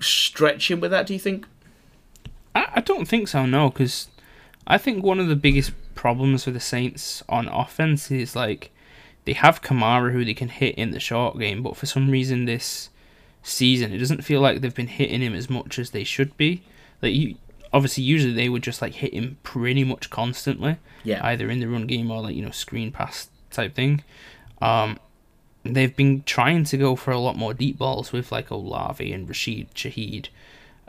stretching with that? Do you think? I, I don't think so, no, because I think one of the biggest problems for the Saints on offense is like they have Kamara who they can hit in the short game, but for some reason this season it doesn't feel like they've been hitting him as much as they should be. Like you, obviously, usually they would just like hit him pretty much constantly, Yeah, either in the run game or like you know screen pass type thing. Um, they've been trying to go for a lot more deep balls with like Olave and Rashid Shaheed,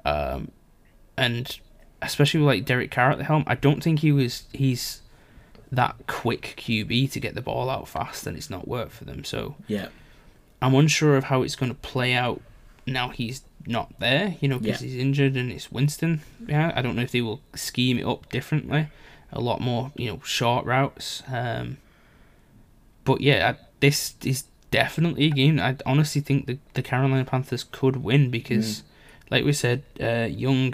um, and especially with like Derek Carr at the helm. I don't think he was he's that quick QB to get the ball out fast, and it's not worked for them. So yeah, I'm unsure of how it's going to play out now he's not there, you know, because Yeah. he's injured and it's Winston. Yeah, I don't know if they will scheme it up differently, a lot more, you know, short routes. Um, but yeah, I, this is definitely a game. I honestly think the the Carolina Panthers could win because, like we said, uh, Young.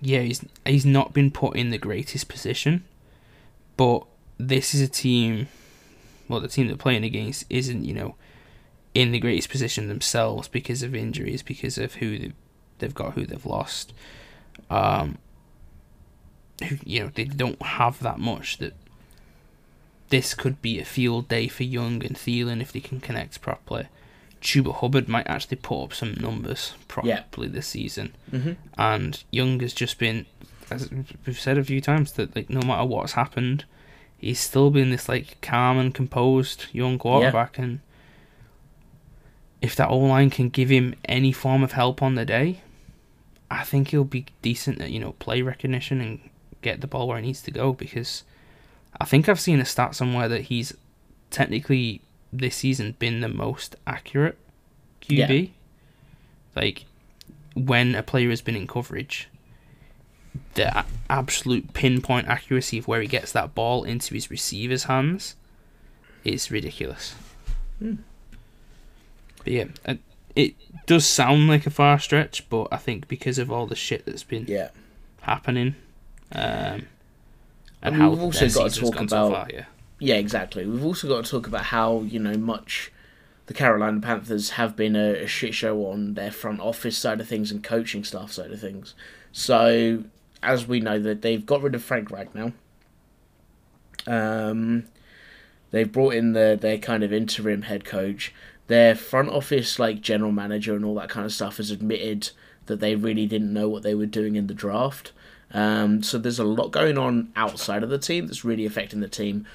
Yeah, he's he's not been put in the greatest position, but this is a team. Well, the team they're playing against isn't, you know, in the greatest position themselves because of injuries, because of who they've got, who they've lost. Um, you know, they don't have that much that this could be a field day for Young and Thielen if they can connect properly. Chuba Hubbard might actually put up some numbers Yeah. properly this season. hmm And Young has just been, as we've said a few times, that like no matter what's happened, he's still been this like calm and composed young quarterback. And if that O line can give him any form of help on the day, I think he'll be decent at you know play recognition and get the ball where it needs to go. Because I think I've seen a stat somewhere that he's technically this season been the most accurate QB. Like when a player has been in coverage, the absolute pinpoint accuracy of where he gets that ball into his receiver's hands is ridiculous. Hmm. But yeah, uh, it does sound like a far stretch, but I think because of all the shit that's been Yeah. happening, um, and And how we've also their got to talk about- far, yeah. Yeah, exactly. We've also got to talk about how you know much the Carolina Panthers have been a, a shit show on their front office side of things and coaching staff side of things. So, as we know, that they've got rid of Frank Reich now. Um, they've brought in the their kind of interim head coach. Their front office, like general manager and all that kind of stuff, has admitted that they really didn't know what they were doing in the draft. Um, so there's a lot going on outside of the team that's really affecting the team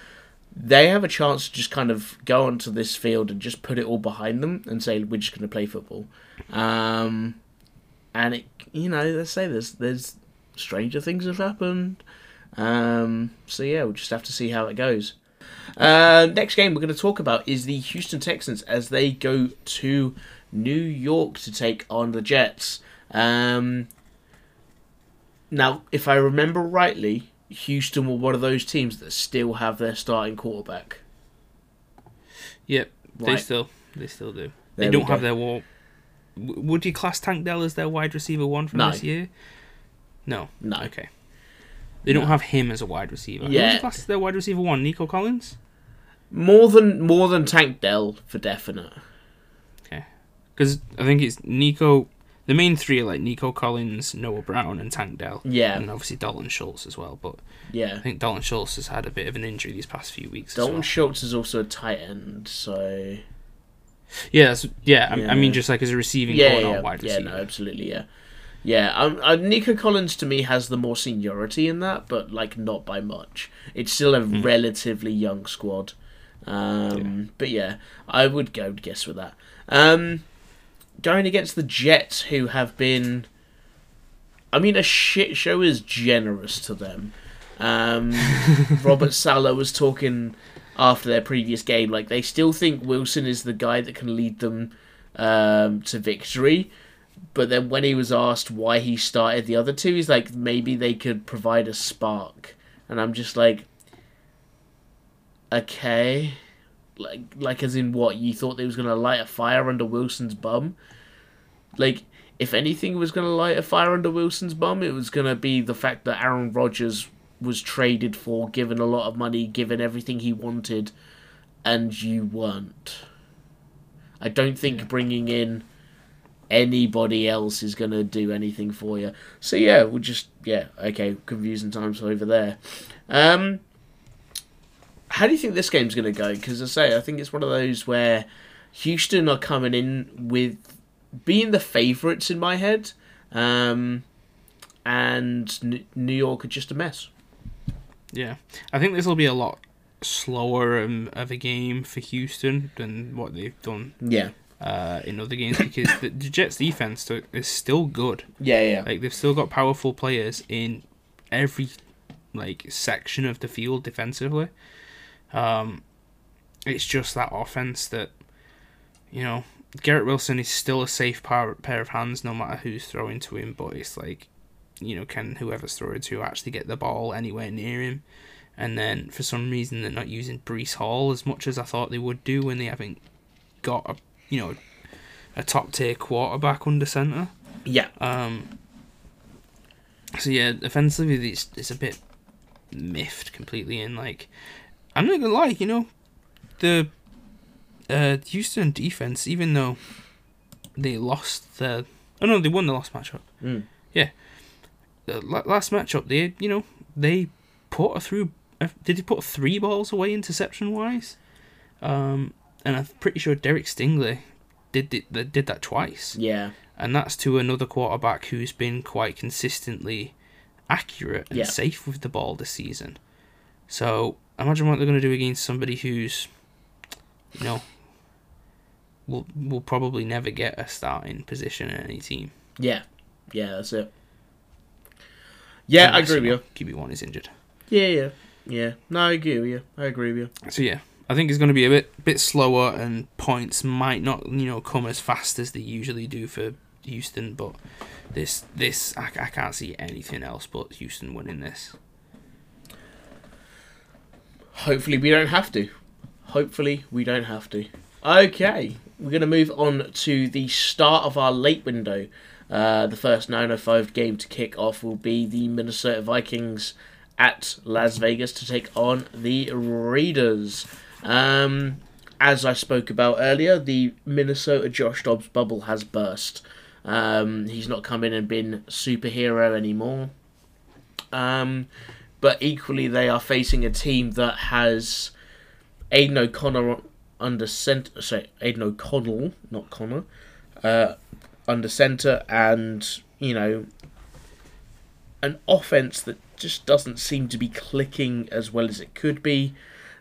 they have a chance to just kind of go onto this field and just put it all behind them and say we're just going to play football. Um, and it, you know, let's say there's there's stranger things have happened. Um, so yeah, we'll just have to see how it goes. Uh, next game we're going to talk about is the Houston Texans as they go to New York to take on the Jets. Um, now, if I remember rightly, Houston were one of those teams that still have their starting quarterback. Yep, they still they still do. There they don't have their wall. W- Would you class Tank Dell as their wide receiver one from No. this year? No. No. Okay. They don't have him as a wide receiver. Who would Yeah. you class as their wide receiver one? Nico Collins. More than more than Tank Dell for definite. Okay, because I think it's Nico. The main three are like Nico Collins, Noah Brown, and Tank Dell. Yeah, And obviously Dalton Schultz as well. But yeah, I think Dalton Schultz has had a bit of an injury these past few weeks. Dalton well. Schultz is also a tight end, so Yeah, that's, yeah, I, I mean just like as a receiving yeah, core, yeah, yeah, wide yeah, receiver. no, absolutely, yeah, Yeah, um, uh, Nico Collins to me has the more seniority in that, but like not by much. It's still a relatively young squad. Um, But yeah, I would go guess with that. Um, going against the Jets, who have been, I mean, a shit show is generous to them. Um, Robert Saleh was talking after their previous game, like they still think Wilson is the guy that can lead them um, to victory. But then when he was asked why he started the other two, he's like, maybe they could provide a spark. And I'm just like, okay, like like as in what you thought they was gonna light a fire under Wilson's bum? Like if anything was gonna light a fire under Wilson's bum, it was gonna be the fact that Aaron Rodgers was traded for, given a lot of money, given everything he wanted, and you weren't. I don't think bringing in anybody else is going to do anything for you. So yeah, we'll just yeah, okay, confusing times over there. Um, how do you think this game's going to go? Because I say I think it's one of those where Houston are coming in with being the favourites in my head, um, and N- New York are just a mess. Yeah, I think this will be a lot slower um, of a game for Houston than what they've done Yeah, uh, in other games because the, the Jets' defense is still good. yeah, yeah, Like they've still got powerful players in every like section of the field defensively. Um, it's just that offense that you know Garrett Wilson is still a safe pair, pair of hands no matter who's throwing to him, but it's like you know can whoever's throwing to actually get the ball anywhere near him. And then for some reason they're not using Breece Hall as much as I thought they would do when they haven't got a you know a top tier quarterback under center. yeah, Um, so yeah, offensively, it's, it's a bit miffed completely. And like, I'm not gonna lie, you know, the uh, Houston defense, even though they lost the, oh no, they won the last matchup. Mm. Yeah, the last matchup, they you know they put a through. Did they put three balls away interception wise? Um, and I'm pretty sure Derek Stingley did did, did that twice yeah, and that's to another quarterback who's been quite consistently accurate and Yeah. safe with the ball this season. So imagine what they're going to do against somebody who's, you know, will will probably never get a starting position in any team. yeah, yeah. That's it. Yeah, I agree with you. QB one is injured. Yeah, yeah, yeah. No, I agree with you. I agree with you. So yeah, I think it's going to be a bit bit slower, and points might not you know come as fast as they usually do for Houston. But this this I, I can't see anything else but Houston winning this. Hopefully, we don't have to. Hopefully, we don't have to. Okay, we're going to move on to the start of our late window. Uh, the first 905 game to kick off will be the Minnesota Vikings at Las Vegas to take on the Raiders. Um, as I spoke about earlier, the Minnesota Josh Dobbs bubble has burst. Um, he's not come in and been superhero anymore. Um, but equally, they are facing a team that has Aidan O'Connor under center. Sorry, Aidan O'Connell, not Connor, uh, under center, and you know, an offense that just doesn't seem to be clicking as well as it could be,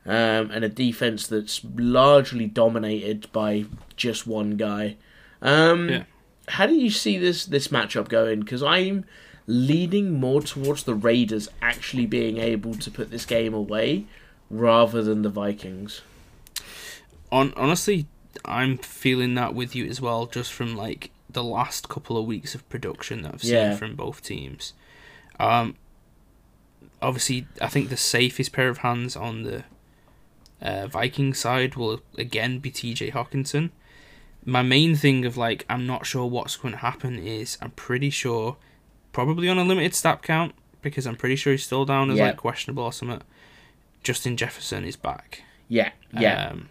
um, and a defense that's largely dominated by just one guy. Um, Yeah. How do you see this this matchup going? Because I'm leaning more towards the Raiders actually being able to put this game away rather than the Vikings. On honestly, I'm feeling that with you as well, just from like the last couple of weeks of production that I've seen Yeah. from both teams. Um, obviously, I think the safest pair of hands on the uh, Viking side will again be T.J. Hockenson. My main thing of like I'm not sure what's going to happen is I'm pretty sure, probably on a limited snap count because I'm pretty sure he's still down as Yeah. like questionable or something. Justin Jefferson is back. Yeah, yeah, Um,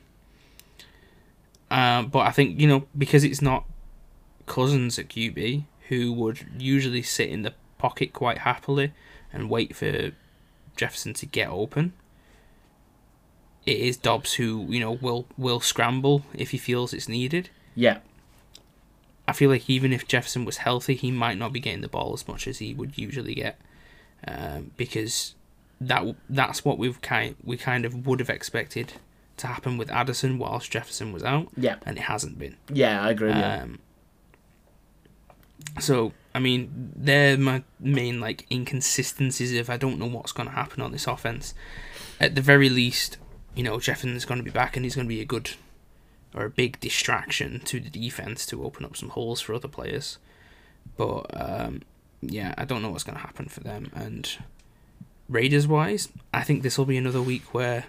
uh, but I think you know because it's not Cousins at QB who would usually sit in the pocket quite happily and wait for Jefferson to get open. It is Dobbs who you know will will scramble if he feels it's needed. yeah, I feel like even if Jefferson was healthy, he might not be getting the ball as much as he would usually get, um, because that that's what we've kind we kind of would have expected to happen with Addison whilst Jefferson was out, Yeah, and it hasn't been. yeah, I agree. Um, so I mean, they're my main like inconsistencies. If I don't know what's going to happen on this offense, at the very least, you know, Jefferson's going to be back and he's going to be a good or a big distraction to the defense to open up some holes for other players. But um, yeah, I don't know what's going to happen for them. And Raiders wise, I think this will be another week where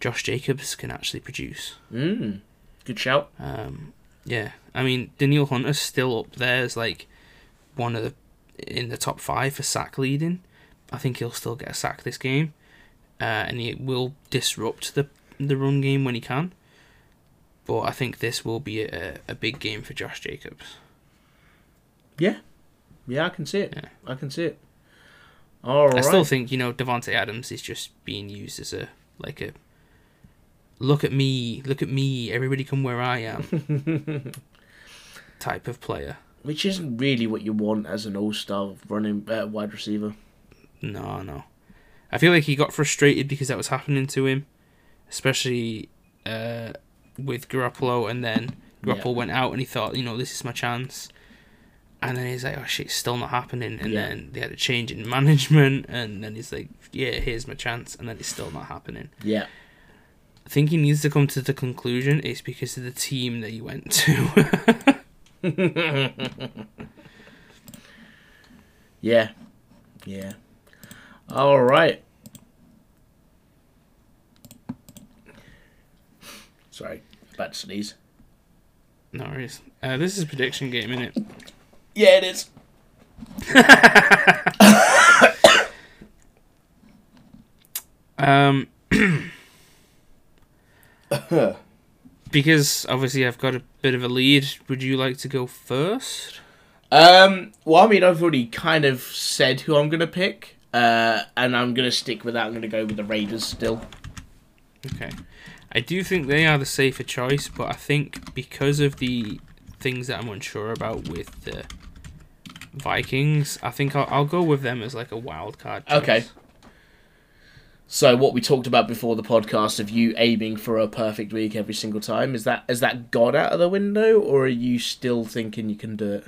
Josh Jacobs can actually produce. Mm, good shout. Um, yeah, I mean, Danielle Hunter's still up there as like one of the in the top five for sack leading. I think he'll still get a sack this game, uh, and he will disrupt the the run game when he can. But I think this will be a, a big game for Josh Jacobs. Yeah, yeah, I can see it. Yeah. I can see it. All right. I still think you know Davante Adams is just being used as a like a look at me, look at me, everybody come where I am type of player. Which isn't really what you want as an all-star running uh, wide receiver. No, no. I feel like he got frustrated because that was happening to him, especially uh, with Garoppolo, and then Garoppolo Yeah. went out and he thought, you know, this is my chance. And then he's like, oh shit, it's still not happening. And Yeah. then they had a change in management, and then he's like, yeah, here's my chance. And then it's still not happening. Yeah. I think he needs to come to the conclusion it's because of the team that he went to. Yeah. Yeah. All right. Sorry, about to sneeze. no worries. Uh, this is a prediction game, isn't it? Yeah, it is. Um, because obviously I've got a bit of a lead. Would you like to go first? Um, well, I mean, I've already kind of said who I'm going to pick, uh, and I'm going to stick with that. I'm going to go with the Raiders still. Okay. I do think they are the safer choice, but I think because of the things that I'm unsure about with the Vikings, I think I'll, I'll go with them as like a wild card. Choice. Okay. So, what we talked about before the podcast of you aiming for a perfect week every single time is that is that gone out of the window, or are you still thinking you can do it?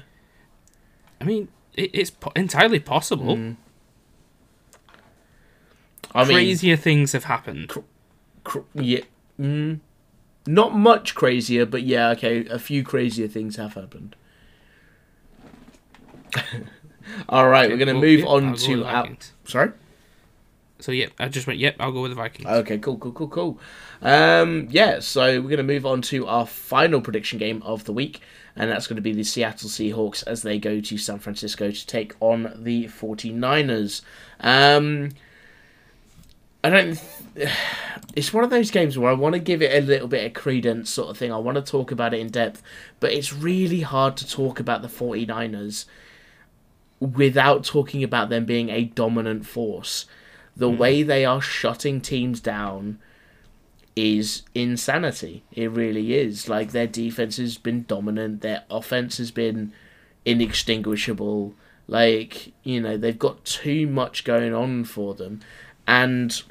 I mean, it, it's po- entirely possible. Mm. I mean, Crazier things have happened. cr- yeah, mm, not much crazier, but yeah, okay, a few crazier things have happened. All right, we're gonna Well, move yeah, on I'll to our. Sorry. So yeah, I just went. Yep, I'll go with the Vikings. Okay, cool, cool, cool, cool. Um, yeah, so we're going to move on to our final prediction game of the week, and that's going to be the Seattle Seahawks as they go to San Francisco to take on the 49ers. Um, I don't. It's one of those games where I want to give it a little bit of credence, sort of thing. I want to talk about it in depth, but it's really hard to talk about the 49ers without talking about them being a dominant force. The hmm. way they are shutting teams down is insanity. It really is. Like their defense has been dominant, their offense has been inextinguishable. Like, you know, they've got too much going on for them. And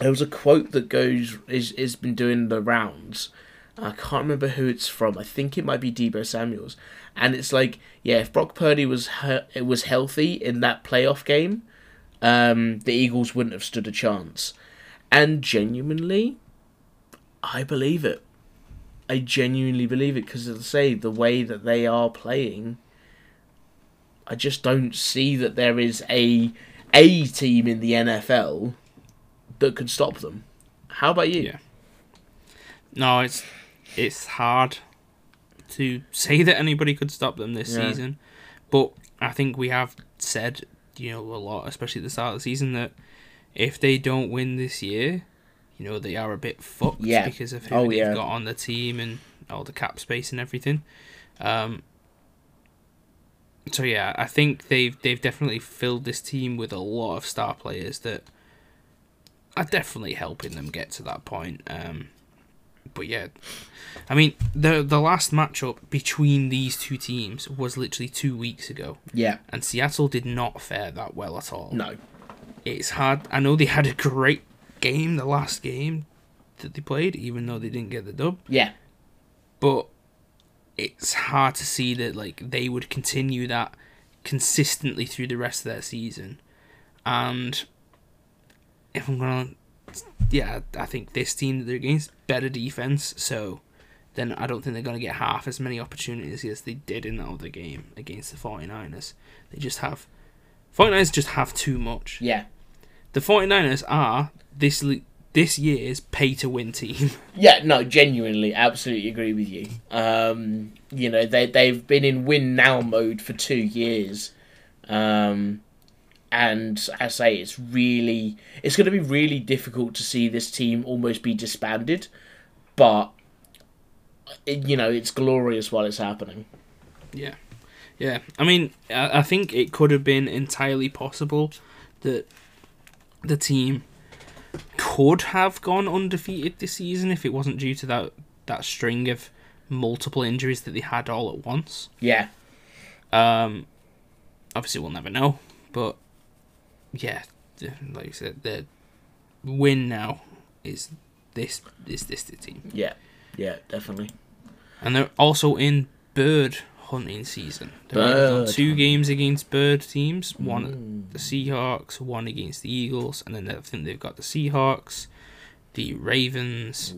there was a quote that goes is is been doing the rounds. I can't remember who it's from. I think it might be Deebo Samuels. And it's like, yeah, if Brock Purdy was he- was healthy in that playoff game, um, the Eagles wouldn't have stood a chance. And genuinely, I believe it. I genuinely believe it because, as I say, the way that they are playing, I just don't see that there is a a team in the NFL that could stop them. How about you? Yeah. No, it's it's hard to say that anybody could stop them this Yeah. season, but I think we have said you know a lot, especially at the start of the season, that if they don't win this year, you know they are a bit fucked Yeah. because of who Oh, they've yeah. got on the team and all the cap space and everything. Um, so yeah, I think they've they've definitely filled this team with a lot of star players that are definitely helping them get to that point. Um, but yeah, I mean the the last matchup between these two teams was literally two weeks ago, Yeah. and Seattle did not fare that well at all. No. It's hard. I know they had a great game, the last game that they played, even though they didn't get the dub. Yeah. But it's hard to see that like they would continue that consistently through the rest of their season. And if I'm gonna, yeah, I think this team that they're against better defense, so then I don't think they're gonna get half as many opportunities as they did in the other game against the 49ers. They just have 49ers just have too much. Yeah. The 49ers are this this year's pay to win team. Yeah, no, genuinely, absolutely agree with you. Um, you know, they they've been in win now mode for two years, um, and I say it's really it's going to be really difficult to see this team almost be disbanded, but it, you know it's glorious while it's happening. Yeah, yeah. I mean, I, I think it could have been entirely possible that the team could have gone undefeated this season if it wasn't due to that that string of multiple injuries that they had all at once. Yeah, Um, obviously, we'll never know, but yeah, like I said, the win now is this is this the team, yeah, yeah, definitely. and they're also in bird hunting season. Bird two games against bird teams, one Mm. the Seahawks, one against the Eagles, and then I think they've got the Seahawks, the Ravens,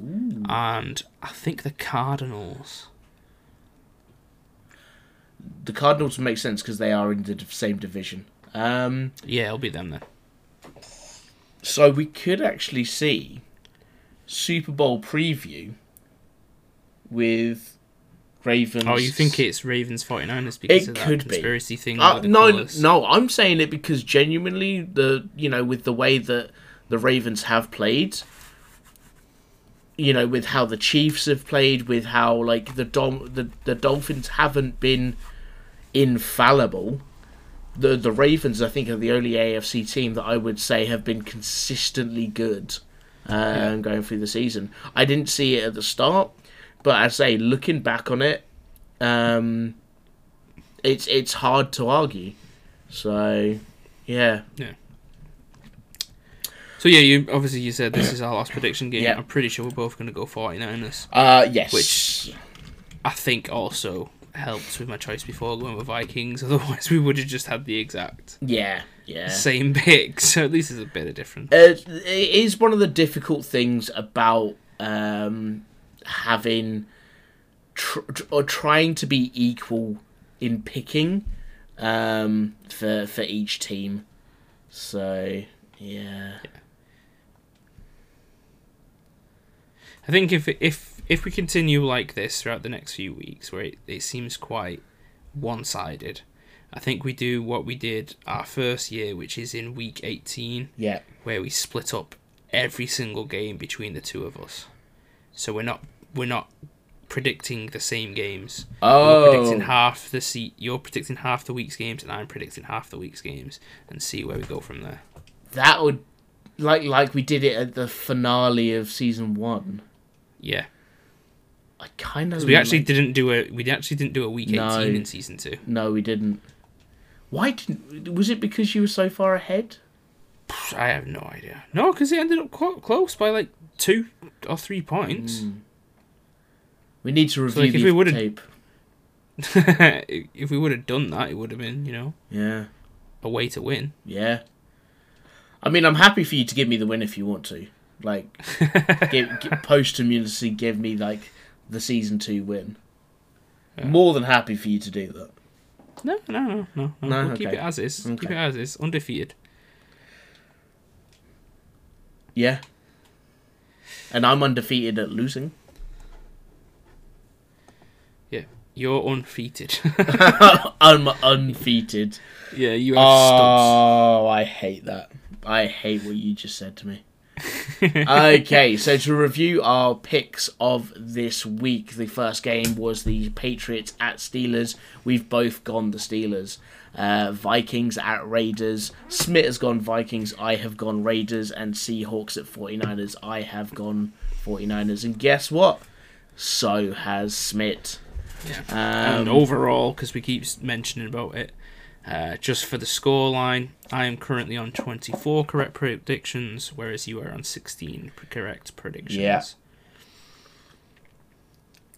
and I think the Cardinals. The Cardinals make sense because they are in the same division. Um, Yeah, it'll be them then. So we could actually see Super Bowl preview with Ravens. Oh, you think it's Ravens 49ers because It of that could be. conspiracy thing? Uh, no, colours? no, I'm saying it because genuinely the you know with the way that the Ravens have played, you know with how the Chiefs have played, with how like the Dom the the Dolphins haven't been infallible. The the Ravens, I think, are the only AFC team that I would say have been consistently good um, going through the season. I didn't see it at the start, but I say looking back on it, um, it's it's hard to argue. So, yeah, So yeah, you obviously you said this is our last prediction game. Yeah. I'm pretty sure we're both going to go 49ers. uh, yes, Which- I think also helped with my choice before going with Vikings. Otherwise, we would have just had the exact yeah, yeah. same pick. So at least there's a bit of difference. Uh, it is one of the difficult things about um, having tr- or trying to be equal in picking um, for for each team. So yeah, I think if if if we continue like this throughout the next few weeks, where it, it seems quite one-sided, I think we do what we did our first year, which is in week 18, yeah, where we split up every single game between the two of us. So we're not we're not predicting the same games. Oh. You're predicting half the seat. You're predicting half the week's games, and I'm predicting half the week's games, and see where we go from there. that would like like we did it at the finale of season one. Yeah, I kind of. we actually didn't do a we actually didn't do a week No. eighteen in season two. no, we didn't. Why didn't? Was it because you were so far ahead? I have no idea. No, because it ended up quite close by like two or three points. Hmm. We need to review like, if we tape. if we would have done that, it would have been you know Yeah. a way to win. Yeah. I mean, I'm happy for you to give me the win if you want to. Like, give, give, posthumously give me like the season two win. More than happy for you to do that. No, no, no, no. no. No? We'll keep it as is. Keep it as is. Undefeated. Yeah. And I'm undefeated at losing. Yeah, you're undefeated. I'm undefeated. yeah, you have. Oh, I hate that. I hate what you just said to me. okay, so to review our picks of this week, the first game was the Patriots at Steelers. We've both gone the Steelers. Uh, Vikings at Raiders. Smith has gone Vikings. I have gone Raiders. And Seahawks at 49ers. I have gone 49ers. And guess what? So has Smith. Yeah. Um, and overall, because we keep mentioning about it, uh, just for the scoreline, I am currently on 24 correct predictions, whereas you are on 16 correct predictions. Yeah.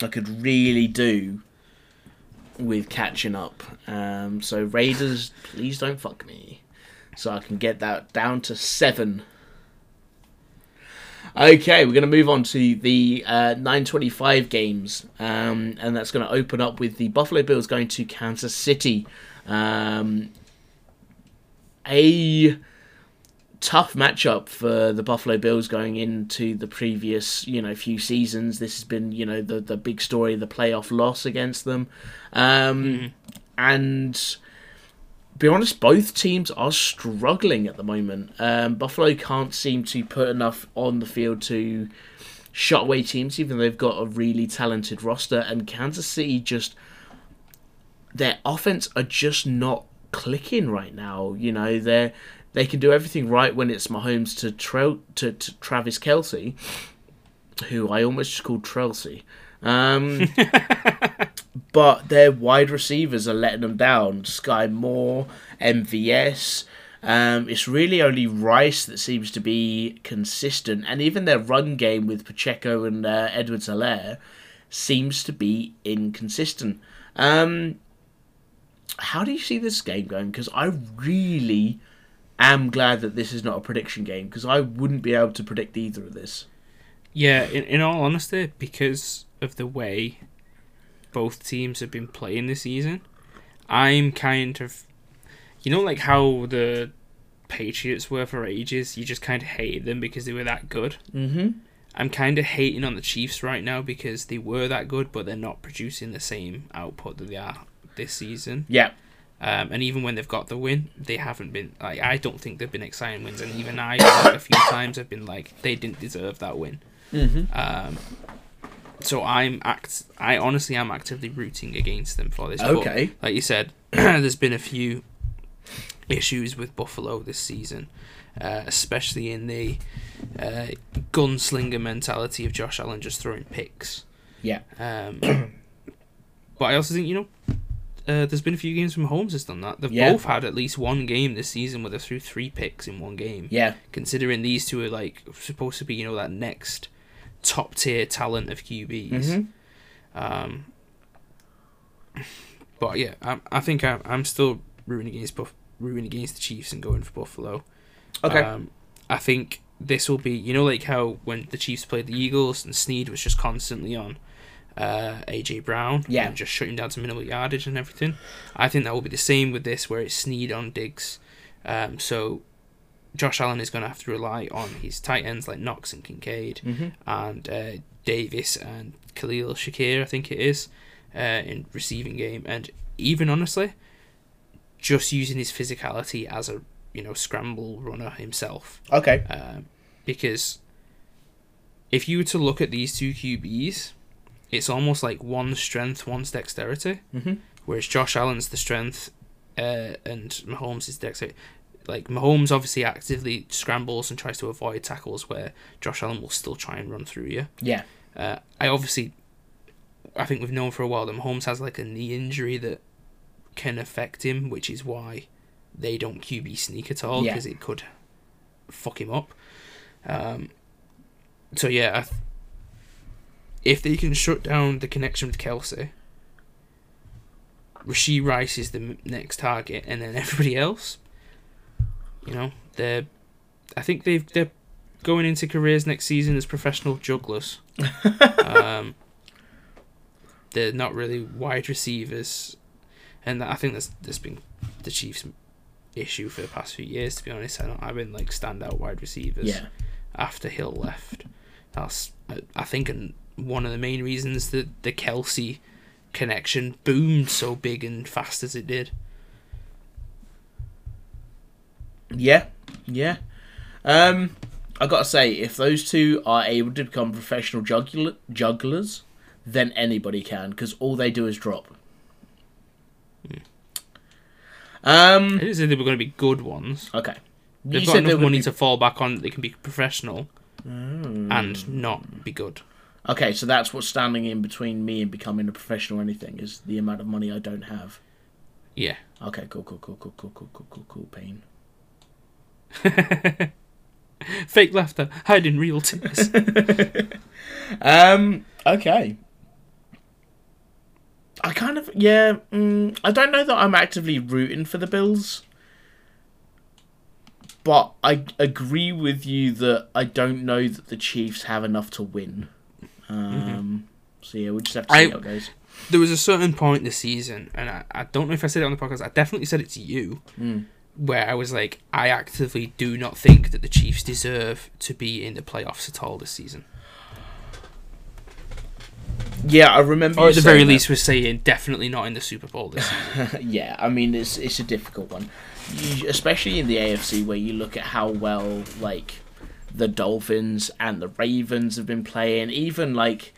I could really do with catching up. Um, so Raiders, please don't fuck me, so I can get that down to seven. Okay, we're going to move on to the uh, 925 games, um, and that's going to open up with the Buffalo Bills going to Kansas City. Um, a tough matchup for the Buffalo Bills going into the previous, you know, few seasons. This has been, you know, the the big story, the playoff loss against them, um, and be honest, both teams are struggling at the moment. Um, Buffalo can't seem to put enough on the field to shut away teams, even though they've got a really talented roster, and Kansas City just their offense are just not clicking right now. You know, they're they can do everything right when it's Mahomes to Trel to, to Travis Kelce, who I almost just called Trelsey. Um, but their wide receivers are letting them down. Skyy Moore, MVS. Um, it's really only Rice that seems to be consistent, and even their run game with Pacheco and uh, Edwards-Helaire seems to be inconsistent. Um, how do you see this game going? Because I really am glad that this is not a prediction game because I wouldn't be able to predict either of this. Yeah, in, in all honesty, because of the way both teams have been playing this season, I'm kind of. You know, like how the Patriots were for ages? You just kind of hated them because they were that good. Mm-hmm. I'm kind of hating on the Chiefs right now because they were that good, but they're not producing the same output that they are this season. Yeah. Um, and even when they've got the win, they haven't been like I don't think they've been exciting wins. And even I, like, a few times, have been like they didn't deserve that win. Mm-hmm. Um, so I'm act. I honestly am actively rooting against them for this. But, Okay. like you said, there's been a few issues with Buffalo this season, uh, especially in the uh, gunslinger mentality of Josh Allen just throwing picks. Yeah. Um, but I also think you know. Uh, there's been a few games from Holmes has done that. They've Yeah. both had at least one game this season where they threw three picks in one game Yeah. considering these two are like supposed to be you know that next top tier talent of QBs. Mm-hmm. Um, but yeah, I, I think I'm, I'm still rooting against Buff, rooting against the Chiefs and going for Buffalo. Okay. Um, I think this will be you know like how when the Chiefs played the Eagles and Sneed was just constantly on uh, AJ Brown Yeah. and just shutting down to minimal yardage and everything. I think that will be the same with this where it's Sneed on Diggs. Um, so Josh Allen is going to have to rely on his tight ends like Knox and Kincaid mm-hmm. and uh, Davis and Khalil Shakir, I think it is, uh, in receiving game. And even honestly, just using his physicality as a you know scramble runner himself, Okay. um, because if you were to look at these two QBs, it's almost like one's strength, one's dexterity. Mm-hmm. Whereas Josh Allen's the strength, uh, and Mahomes is dexterity. Like Mahomes obviously actively scrambles and tries to avoid tackles, where Josh Allen will still try and run through you. Yeah. Uh, I obviously, I think we've known for a while that Mahomes has like a knee injury that can affect him, which is why they don't QB sneak at all Yeah. because it could fuck him up. Um, so yeah, I if they can shut down the connection with Kelce, Rashee Rice is the next target, and then everybody else, you know, they're. I think they've they're going into careers next season as professional jugglers. um, they're not really wide receivers, and I think that's that's been the Chiefs' issue for the past few years. To be honest, I don't, I've been like standout wide receivers Yeah. after Hill left. That's I- I think an, one of the main reasons that the Kelce connection boomed so big and fast as it did. Yeah. Yeah. Um, I gotta say, if those two are able to become professional juggler- jugglers, then anybody can, because all they do is drop. Um. I didn't say they were going to be good ones. Okay. They've You got enough money be- to fall back on. that They can be professional. and not be good. Okay, so that's what's standing in between me and becoming a professional or anything is the amount of money I don't have. Yeah. Okay, cool, cool, cool, cool, cool, cool, cool, cool, cool, pain. Fake laughter, hiding real tears. Um, okay. I kind of, yeah, mm, I don't know that I'm actively rooting for the Bills. But I agree with you that I don't know that the Chiefs have enough to win. Um, So yeah, we'll just have to see I- how it goes. there was a certain point this season, and I, I don't know if I said it on the podcast. I definitely said it to you, Mm. where I was like, I actively do not think that the Chiefs deserve to be in the playoffs at all this season. Yeah, I remember. Or at the very that. least, we're saying definitely not in the Super Bowl this season. yeah, I mean it's it's a difficult one, you, especially in the AFC where you look at how well like the Dolphins and the Ravens have been playing, even like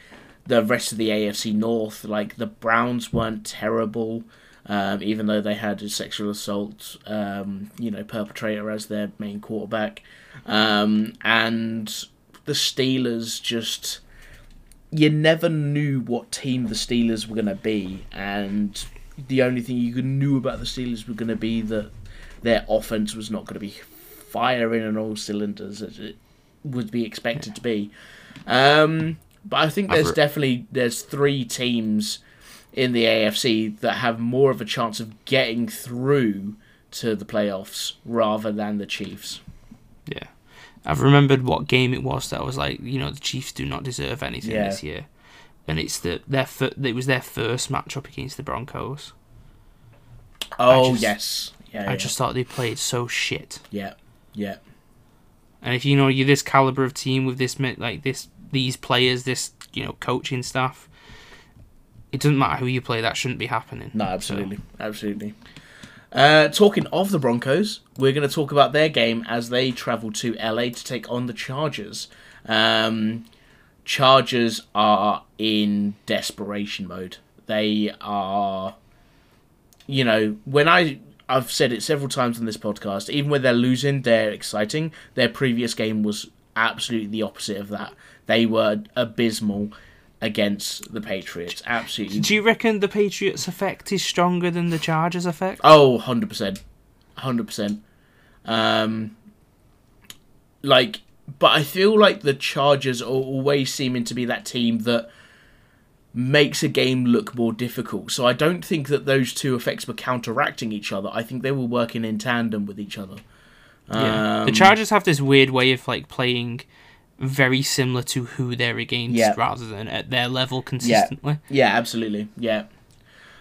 the rest of the AFC North. Like the Browns weren't terrible, um, even though they had a sexual assault, um, you know, perpetrator as their main quarterback, um, and the Steelers just you never knew what team the Steelers were going to be, and the only thing you knew about the Steelers were going to be that their offense was not going to be firing on all cylinders as it would be expected to be. Um, but I think there's definitely there's three teams in the AFC that have more of a chance of getting through to the playoffs rather than the Chiefs. yeah. I've remembered what game it was that I was like, you know, the Chiefs do not deserve anything Yeah. this year. And it's the their fir- it was their first matchup against the Broncos. Oh just- yes, yeah, I yeah, just thought they played so shit. yeah, yeah. And if you know you're this caliber of team with this like this these players, this you know coaching staff, it doesn't matter who you play. That shouldn't be happening. No, absolutely, absolutely. Uh, talking of the Broncos, we're going to talk about their game as they travel to LA to take on the Chargers. Um, Chargers are in desperation mode. They are, you know, when I I've said it several times on this podcast. Even when they're losing, they're exciting. Their previous game was absolutely the opposite of that. They were abysmal against the Patriots. Absolutely Do you reckon the Patriots effect is stronger than the Chargers effect? Oh, 100%. 100%. Um, like, but I feel like the Chargers are always seeming to be that team that makes a game look more difficult. So I don't think that those two effects were counteracting each other. I think they were working in tandem with each other. Yeah. the Um, Chargers have this weird way of like playing very similar to who they're against Yeah. rather than at their level consistently. Yeah, absolutely. Yeah.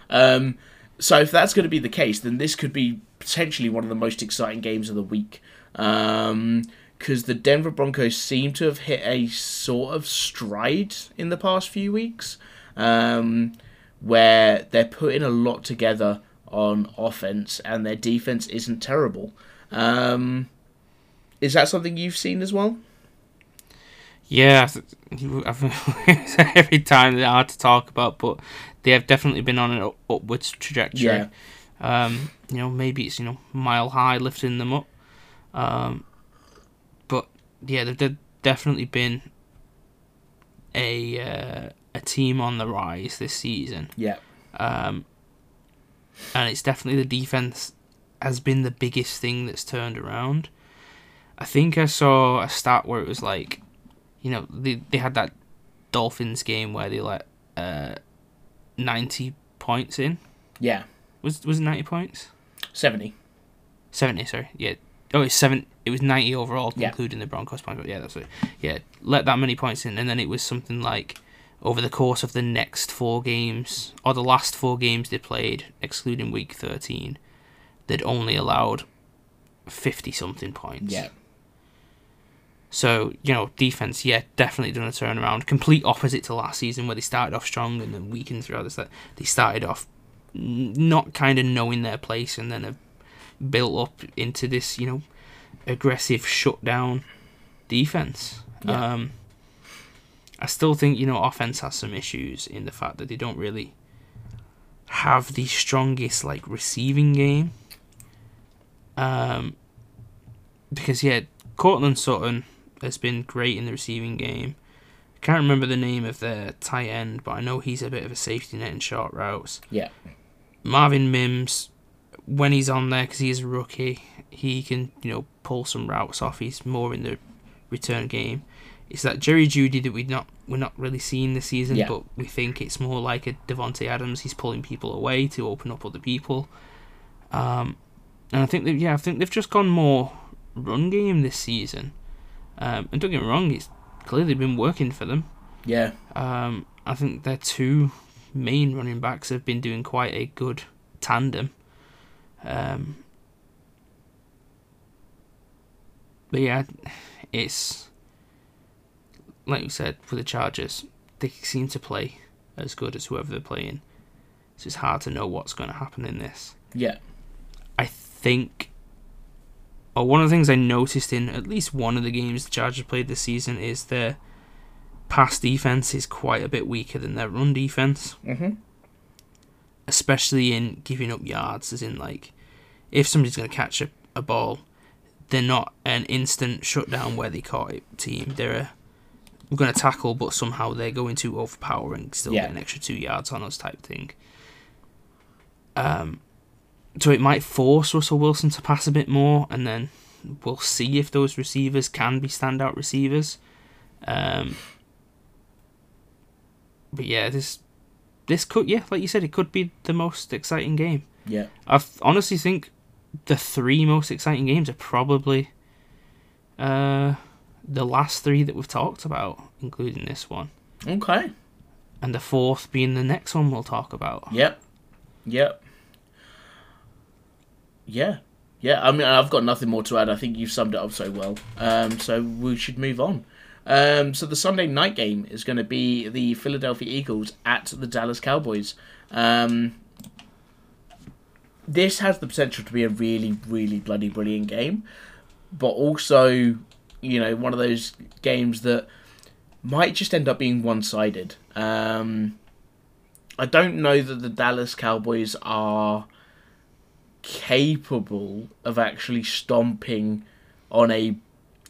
Um, so if that's going to be the case, then this could be potentially one of the most exciting games of the week. Because the Denver Broncos seem to have hit a sort of stride in the past few weeks, um, where they're putting a lot together on offense, and their defense isn't terrible. Um, is that something you've seen as well? Yeah, I th- I've- every time they're hard to talk about, but they have definitely been on an up- upwards trajectory. Yeah. Um, you know, maybe it's you know mile high lifting them up, um, but yeah, they've, they've definitely been a uh, a team on the rise this season. Yeah. Um, and it's definitely the defense has been the biggest thing that's turned around. I think I saw a stat where it was like, you know, they they had that Dolphins game where they let uh, ninety points in. Yeah. Was was it ninety points? 70. Seventy, sorry. Yeah. Oh, it's seven. It was ninety overall, Yeah. including the Broncos point. But yeah, that's it. Yeah, let that many points in, and then it was something like over the course of the next four games or the last four games they played, excluding week thirteen, they'd only allowed fifty something points. Yeah. So you know, defense, yeah, definitely done a turnaround. Complete opposite to last season, where they started off strong and then weakened throughout this. They started off not kind of knowing their place, and then have built up into this, you know, aggressive shutdown defense. Yeah. Um, I still think you know offense has some issues in the fact that they don't really have the strongest like receiving game. Um, because yeah, Courtland Sutton has been great in the receiving game. I can't remember the name of their tight end, but I know he's a bit of a safety net in short routes. Yeah. Marvin Mims, when he's on there, because he is a rookie, he can you know pull some routes off. He's more in the return game. It's that Jerry Jeudy that we not we're not really seeing this season, Yeah. but we think it's more like a Davante Adams. He's pulling people away to open up other people. Um, and I think that yeah, I think they've just gone more run game this season. Um, and don't get me wrong, it's clearly been working for them. Yeah. Um, I think their two main running backs have been doing quite a good tandem. Um, but yeah, it's like you said with the Chargers, they seem to play as good as whoever they're playing. So it's hard to know what's going to happen in this. Yeah. I think, or one of the things I noticed in at least one of the games the Chargers played this season is their pass defense is quite a bit weaker than their run defense, Mm-hmm. especially in giving up yards. As in, like, if somebody's going to catch a, a ball, they're not an instant shutdown where they caught it team. They're a going to tackle, but somehow they're going to overpower and still Yeah. get an extra two yards on us type thing. Um, so it might force Russell Wilson to pass a bit more, and then we'll see if those receivers can be standout receivers. Um, but yeah, this this could yeah, like you said, it could be the most exciting game. Yeah. I honestly think the three most exciting games are probably uh, the last three that we've talked about, including this one, Okay. and the fourth being the next one we'll talk about. Yep. Yep. Yeah. Yeah. I mean, I've got nothing more to add. I think you've summed it up so well. Um, so we should move on. Um, so the Sunday night game is going to be the Philadelphia Eagles at the Dallas Cowboys. Um, this has the potential to be a really, really bloody brilliant game, but also, you know, one of those games that might just end up being one-sided. Um, I don't know that the Dallas Cowboys are capable of actually stomping on a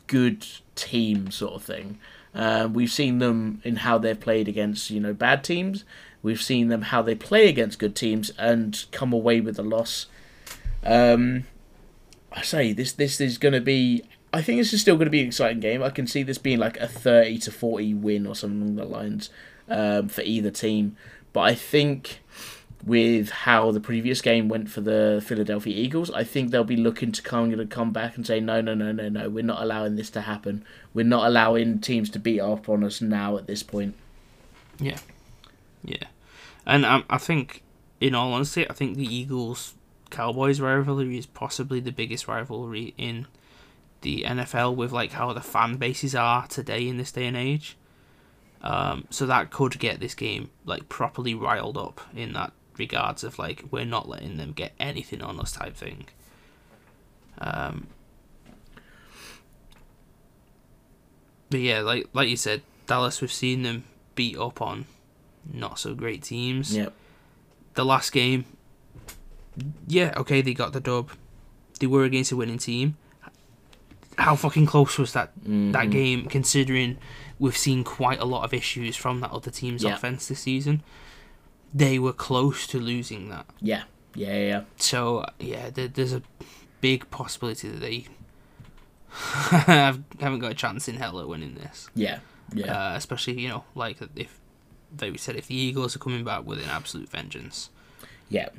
good team, sort of thing. Uh, we've seen them in how they've played against you know bad teams. We've seen them how they play against good teams and come away with a loss. Um, I say this this is going to be. I think this is still going to be an exciting game. I can see this being like a thirty to forty win or something along the lines um, for either team. But I think with how the previous game went for the Philadelphia Eagles, I think they'll be looking to kind of come back and say, no, no, no, no, no, we're not allowing this to happen. We're not allowing teams to beat up on us now at this point. Yeah, yeah, and um, I think, in all honesty, I think the Eagles Cowboys rivalry is possibly the biggest rivalry in the NFL with like how the fan bases are today in this day and age. Um, so that could get this game like properly riled up in that regards of like we're not letting them get anything on us type thing. Um, but yeah, like like you said, Dallas, we've seen them beat up on not so great teams. Yep. The last game, yeah, okay, they got the dub. They were against a winning team. How fucking close was that that game? Considering we've seen quite a lot of issues from that other team's Yeah. offense this season, they were close to losing that. Yeah. Yeah, yeah, yeah. So yeah, there, there's a big possibility that they have- haven't got a chance in hell at winning this. Yeah. Yeah. Uh, especially you know, like if like we said, if the Eagles are coming back with an absolute vengeance, yeah.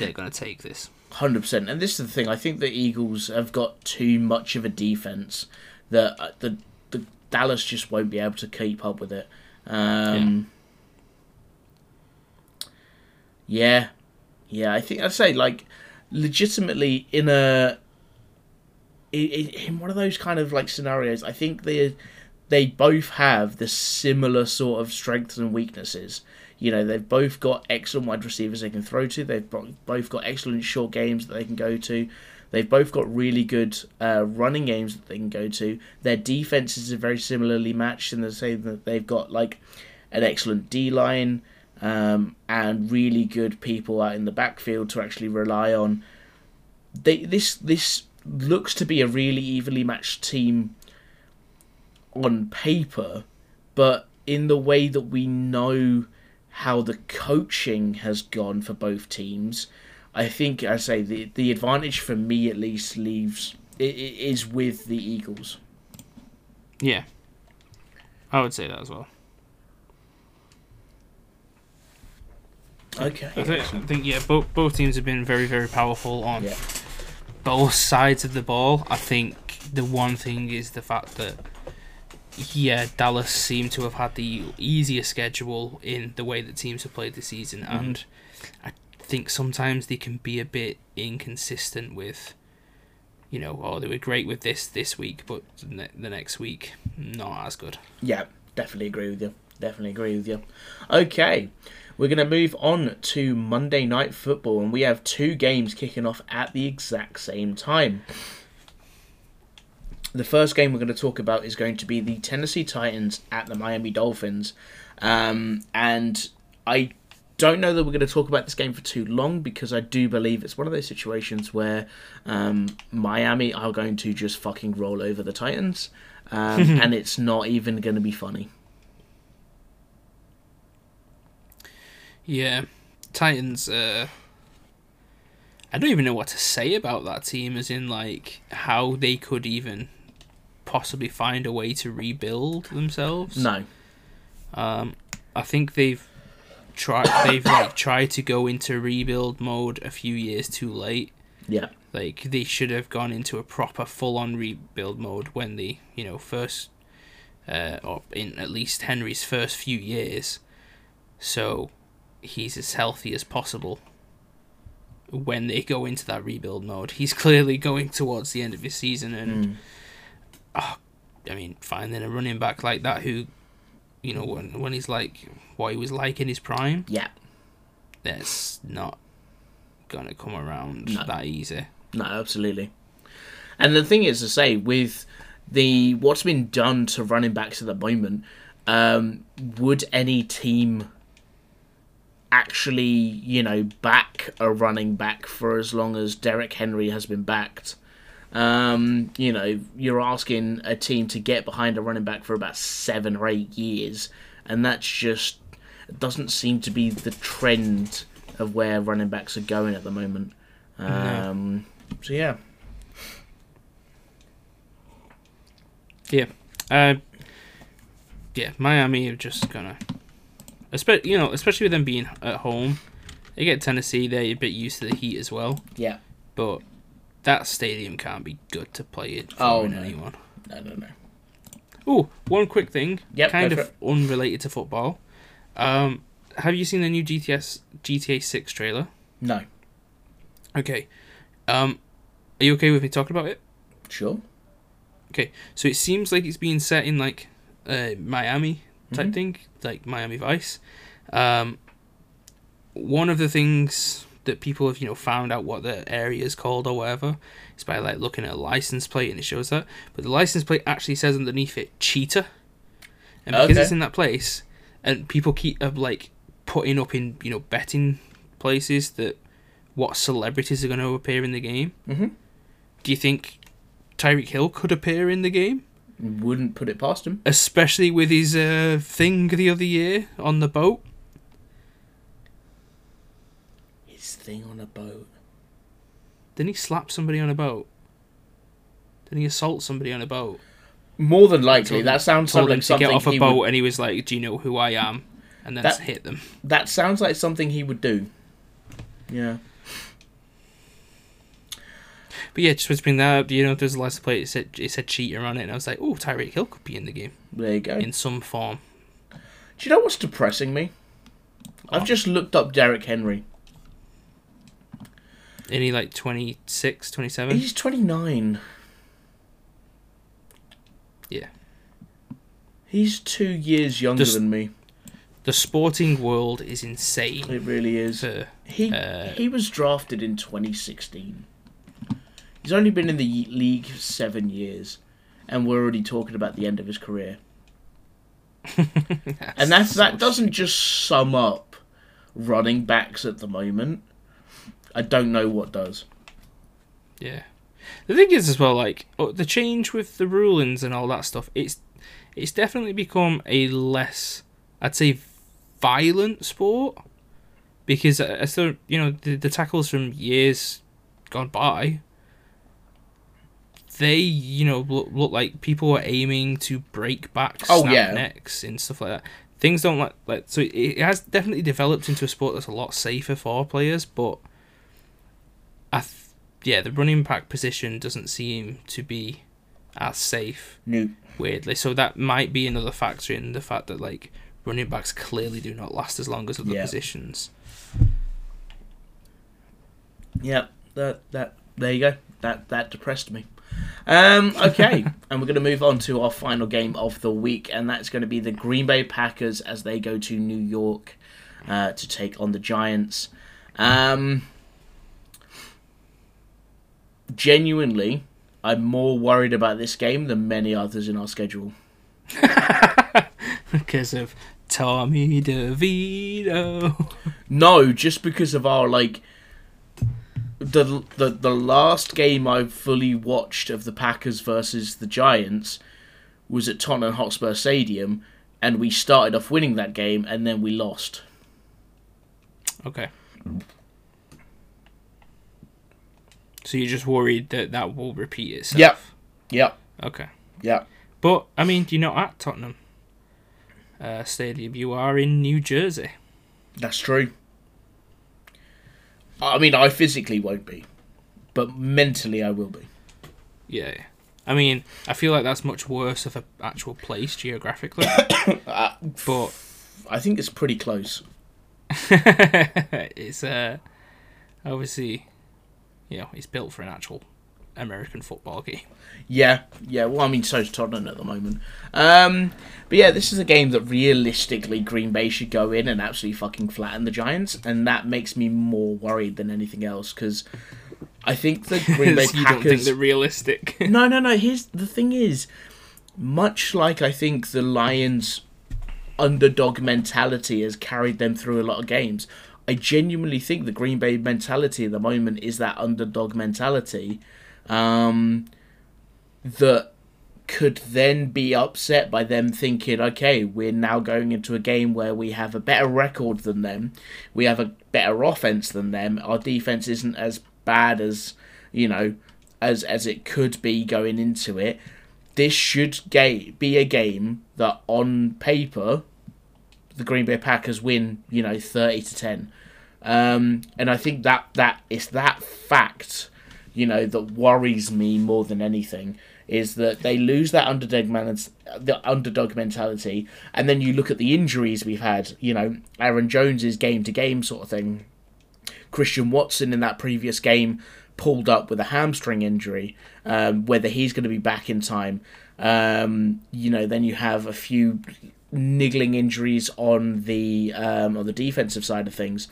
they're going to take this. Hundred percent, and this is the thing. I think the Eagles have got too much of a defense that uh, the the Dallas just won't be able to keep up with it. Um, yeah. yeah, I think I'd say like legitimately in a in one of those kind of like scenarios. I think they they both have the similar sort of strengths and weaknesses. You know, they've both got excellent wide receivers they can throw to. They've both got excellent short games that they can go to. They've both got really good uh, running games that they can go to. Their defenses are very similarly matched in the same that they've got like an excellent D line um, and really good people out in the backfield to actually rely on. They this this looks to be a really evenly matched team on paper, but in the way that we know how the coaching has gone for both teams, I think I say the the advantage for me at least leaves is with the Eagles. Yeah. I would say that as well. Okay. I think, I think yeah, both both teams have been very very powerful on Yeah. both sides of the ball. I think the one thing is the fact that yeah, Dallas seem to have had the easier schedule in the way that teams have played this season, mm-hmm. and I think sometimes they can be a bit inconsistent with. You know, oh, they were great with this this week, but the ne- the next week not as good. Yeah, definitely agree with you. Definitely agree with you. Okay, we're going to move on to Monday Night Football, and we have two games kicking off at the exact same time. The first game we're going to talk about is going to be the Tennessee Titans at the Miami Dolphins. Um, and I don't know that we're going to talk about this game for too long because I do believe it's one of those situations where um, Miami are going to just fucking roll over the Titans. Um, and it's not even going to be funny. Yeah, Titans. Uh, I don't even know what to say about that team, as in like how they could even possibly find a way to rebuild themselves. No. Um, I think they've tried. They've like tried to go into rebuild mode a few years too late. Yeah. Like they should have gone into a proper full-on rebuild mode when they, you know, first, uh, or in at least Henry's first few years, so he's as healthy as possible. When they go into that rebuild mode, he's clearly going towards the end of his season, and oh, I mean, finding a running back like that who, you know, when when he's like what he was like in his prime, Yeah. that's not gonna come around No. that easy. No, absolutely. And the thing is to say with the what's been done to running backs at the moment, um, would any team actually, you know, back a running back for as long as Derrick Henry has been backed? Um, you know, you're asking a team to get behind a running back for about seven or eight years, and that's just doesn't seem to be the trend of where running backs are going at the moment. Um, So yeah, Yeah. Uh, yeah, Miami are just gonna, especially you know, especially with them being at home, they get Tennessee. They're a bit used to the heat as well, yeah. but that stadium can't be good to play it for Oh, no. anyone. No, no, no. Oh, one quick thing, Yep, kind of for unrelated to football. Um, have you seen the new GTS GTA Six trailer? No. Okay. Um, are you okay with me talking about it? Sure. Okay, so it seems like it's being set in like uh, Miami type Mhm. thing, like Miami Vice. Um, one of the things that people have you know found out what the area is called or whatever It's by like looking at a license plate and it shows that, but the license plate actually says underneath it cheetah, and because Okay. it's in that place, and people keep uh, like putting up in you know betting places that what celebrities are going to appear in the game. Mhm. Do you think Tyreek Hill could appear in the game? Wouldn't put it past him. especially with his uh, thing the other year on the boat. His thing on a boat. Didn't he slap somebody on a boat? Didn't he assault somebody on a boat? More than likely, that sounds Told like him to something get off a he boat, would, and he was like, "Do you know who I am?" And then That- hit them. That sounds like something he would do. Yeah. But yeah, just between that, up. Do you know, there's a license plate. It said it said cheater on it, and I was like, "Oh, Tyreek Hill could be in the game There you go. in some form." Do you know what's depressing me? I've just looked up Derrick Henry. Isn't he like 26, 27? He's 29. Yeah. He's two years younger Just- than me. The sporting world is insane. It really is. For, He uh, he was drafted in 2016. He's only been in the league seven years, and we're already talking about the end of his career. And that's so that doesn't just sum up running backs at the moment. I don't know what does. Yeah. The thing is as well, like the change with the rulings and all that stuff. It's it's definitely become a less, I'd say, violent sport because uh, I still, you know, the, the tackles from years gone by, they, you know, look, look like people were aiming to break back Oh, yeah. necks and stuff like that. Things don't like like so it, it has definitely developed into a sport that's a lot safer for players, but I, th- yeah, the running back position doesn't seem to be as safe New. weirdly. So that might be another factor in the fact that like running backs clearly do not last as long as other Yeah. positions. Yep. That that there you go. That that depressed me. Um, okay, and we're going to move on to our final game of the week, and that's going to be the Green Bay Packers as they go to New York uh, to take on the Giants. Um, genuinely, I'm more worried about this game than many others in our schedule. because of Tommy DeVito. No, just because of our like the the the last game I fully watched of the Packers versus the Giants was at Tottenham Hotspur Stadium, and we started off winning that game, and then we lost. Okay. So you're just worried that that will repeat itself. Yep. Yep. Okay. Yep. But I mean, you're not at Tottenham uh, Stadium. You are in New Jersey. That's true. I mean, I physically won't be, but mentally I will be. Yeah. yeah. I mean, I feel like that's much worse of an actual place geographically. Uh, but I think it's pretty close. it's uh obviously you know it's built for an actual American football game. Yeah, yeah. Well, I mean, so's Tottenham at the moment. Um, but yeah, this is a game that realistically Green Bay should go in and absolutely fucking flatten the Giants, and that makes me more worried than anything else because I think the Green Bay you don't think Packers. they're realistic. No, no, no. Here's the thing: is much like I think the Lions' underdog mentality has carried them through a lot of games. I genuinely think the Green Bay mentality at the moment is that underdog mentality um, that could then be upset by them thinking, okay, we're now going into a game where we have a better record than them, we have a better offense than them, our defense isn't as bad as you know as as it could be going into it. This should ga- be a game that, on paper, the Green Bay Packers win. You know, thirty to ten. Um, and I think that that it's that fact, you know, that worries me more than anything is that they lose that underdog man- the underdog mentality, and then you look at the injuries we've had. You know, Aaron Jones's game to game sort of thing. Christian Watson in that previous game pulled up with a hamstring injury. Um, whether he's going to be back in time, um, you know, then you have a few niggling injuries on the um, on the defensive side of things.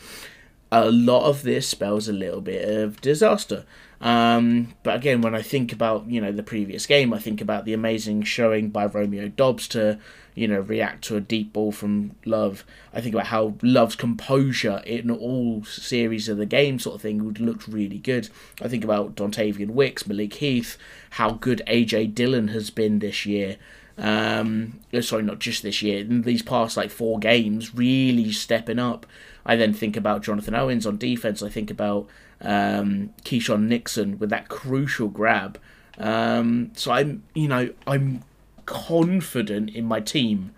A lot of this spells a little bit of disaster. Um, but again, when I think about you know the previous game, I think about the amazing showing by Romeo Doubs to you know react to a deep ball from Love. I think about how Love's composure in all series of the game sort of thing would look really good. I think about Dontayvion Wicks, Malik Heath, how good AJ Dillon has been this year. Um, oh, sorry, not just this year. In these past like four games, really stepping up. I then think about Jonathan Owens on defense. I think about um, Keisean Nixon with that crucial grab. Um, so I'm, you know, I'm confident in my team,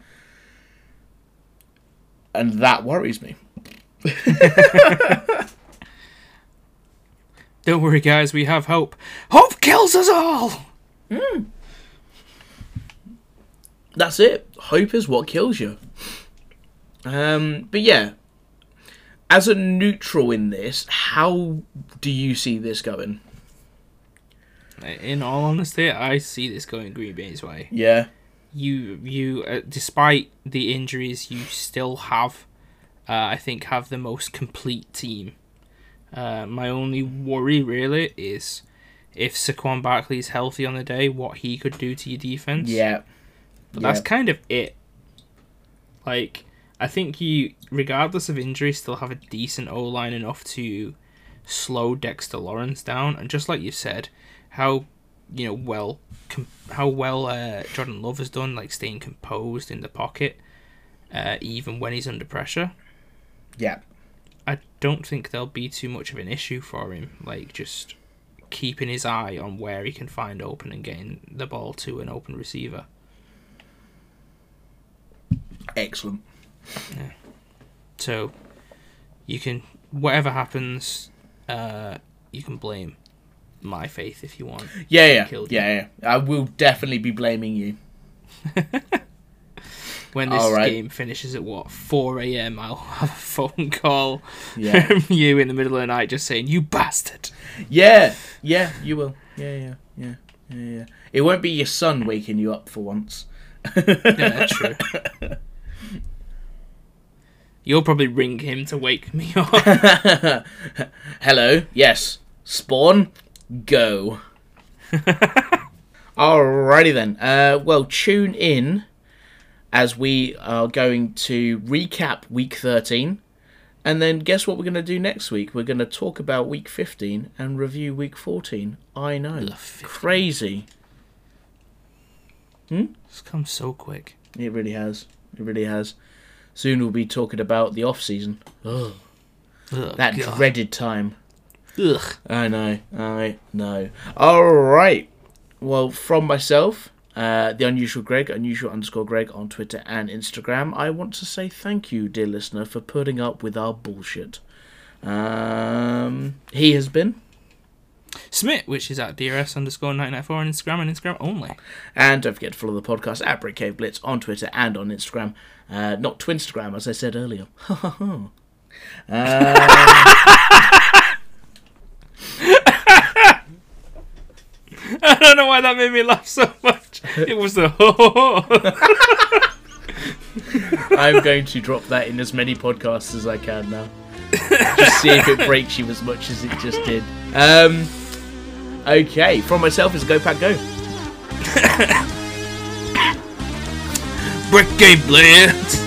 and that worries me. Don't worry, guys. We have hope. Hope kills us all. That's it. Hope is what kills you. Um, but yeah, as a neutral in this, how do you see this going? In all honesty, I see this going Green Bay's way. Yeah, You, you, uh, despite the injuries, you still have, uh, I think, have the most complete team. Uh, my only worry really is if Saquon Barkley is healthy on the day, what he could do to your defense. yeah, But Yeah. that's kind of it. Like, I think you, regardless of injury, still have a decent O line enough to slow Dexter Lawrence down. And just like you said, how you know well com- how well uh, Jordan Love has done, like staying composed in the pocket, uh, even when he's under pressure. Yeah. I don't think there'll be too much of an issue for him. Like just keeping his eye on where he can find open and getting the ball to an open receiver. Excellent. So you can whatever happens, uh, you can blame my faith if you want. Yeah, yeah, yeah, yeah. I will definitely be blaming you. When this right. game finishes at what four a.m., I'll have a phone call Yeah. from you in the middle of the night just saying you bastard. Yeah, yeah, you will. Yeah, yeah, yeah, yeah, yeah. It won't be your son waking you up for once. Yeah, that's true. You'll probably ring him to wake me up. Hello. Yes. Spawn. Go. Alrighty then. Uh, well, tune in as we are going to recap week 13. And then guess what we're going to do next week? We're going to talk about week 15 and review week 14. I know. Ugh, 15. Crazy. It's come so quick. It really has. It really has. Soon we'll be talking about the off season. Ugh, Ugh, that God. dreaded time. Ugh. I know, I know. All right. Well, from myself, uh, the unusual Greg, unusual underscore Greg on Twitter and Instagram, I want to say thank you, dear listener, for putting up with our bullshit. Um, he has been, Smith, which is at DRS underscore 994 on Instagram and Instagram only. and don't forget to follow the podcast at Brit Cave Blitz on Twitter and on Instagram. Uh, not Twinstagram, as I said earlier. uh, I don't know why that made me laugh so much. It was the ho ho ho. I'm going to drop that in as many podcasts as I can now. Just see if it breaks you as much as it just did. Um, okay, from myself is Go Pack Go. Brit Cave Blitz.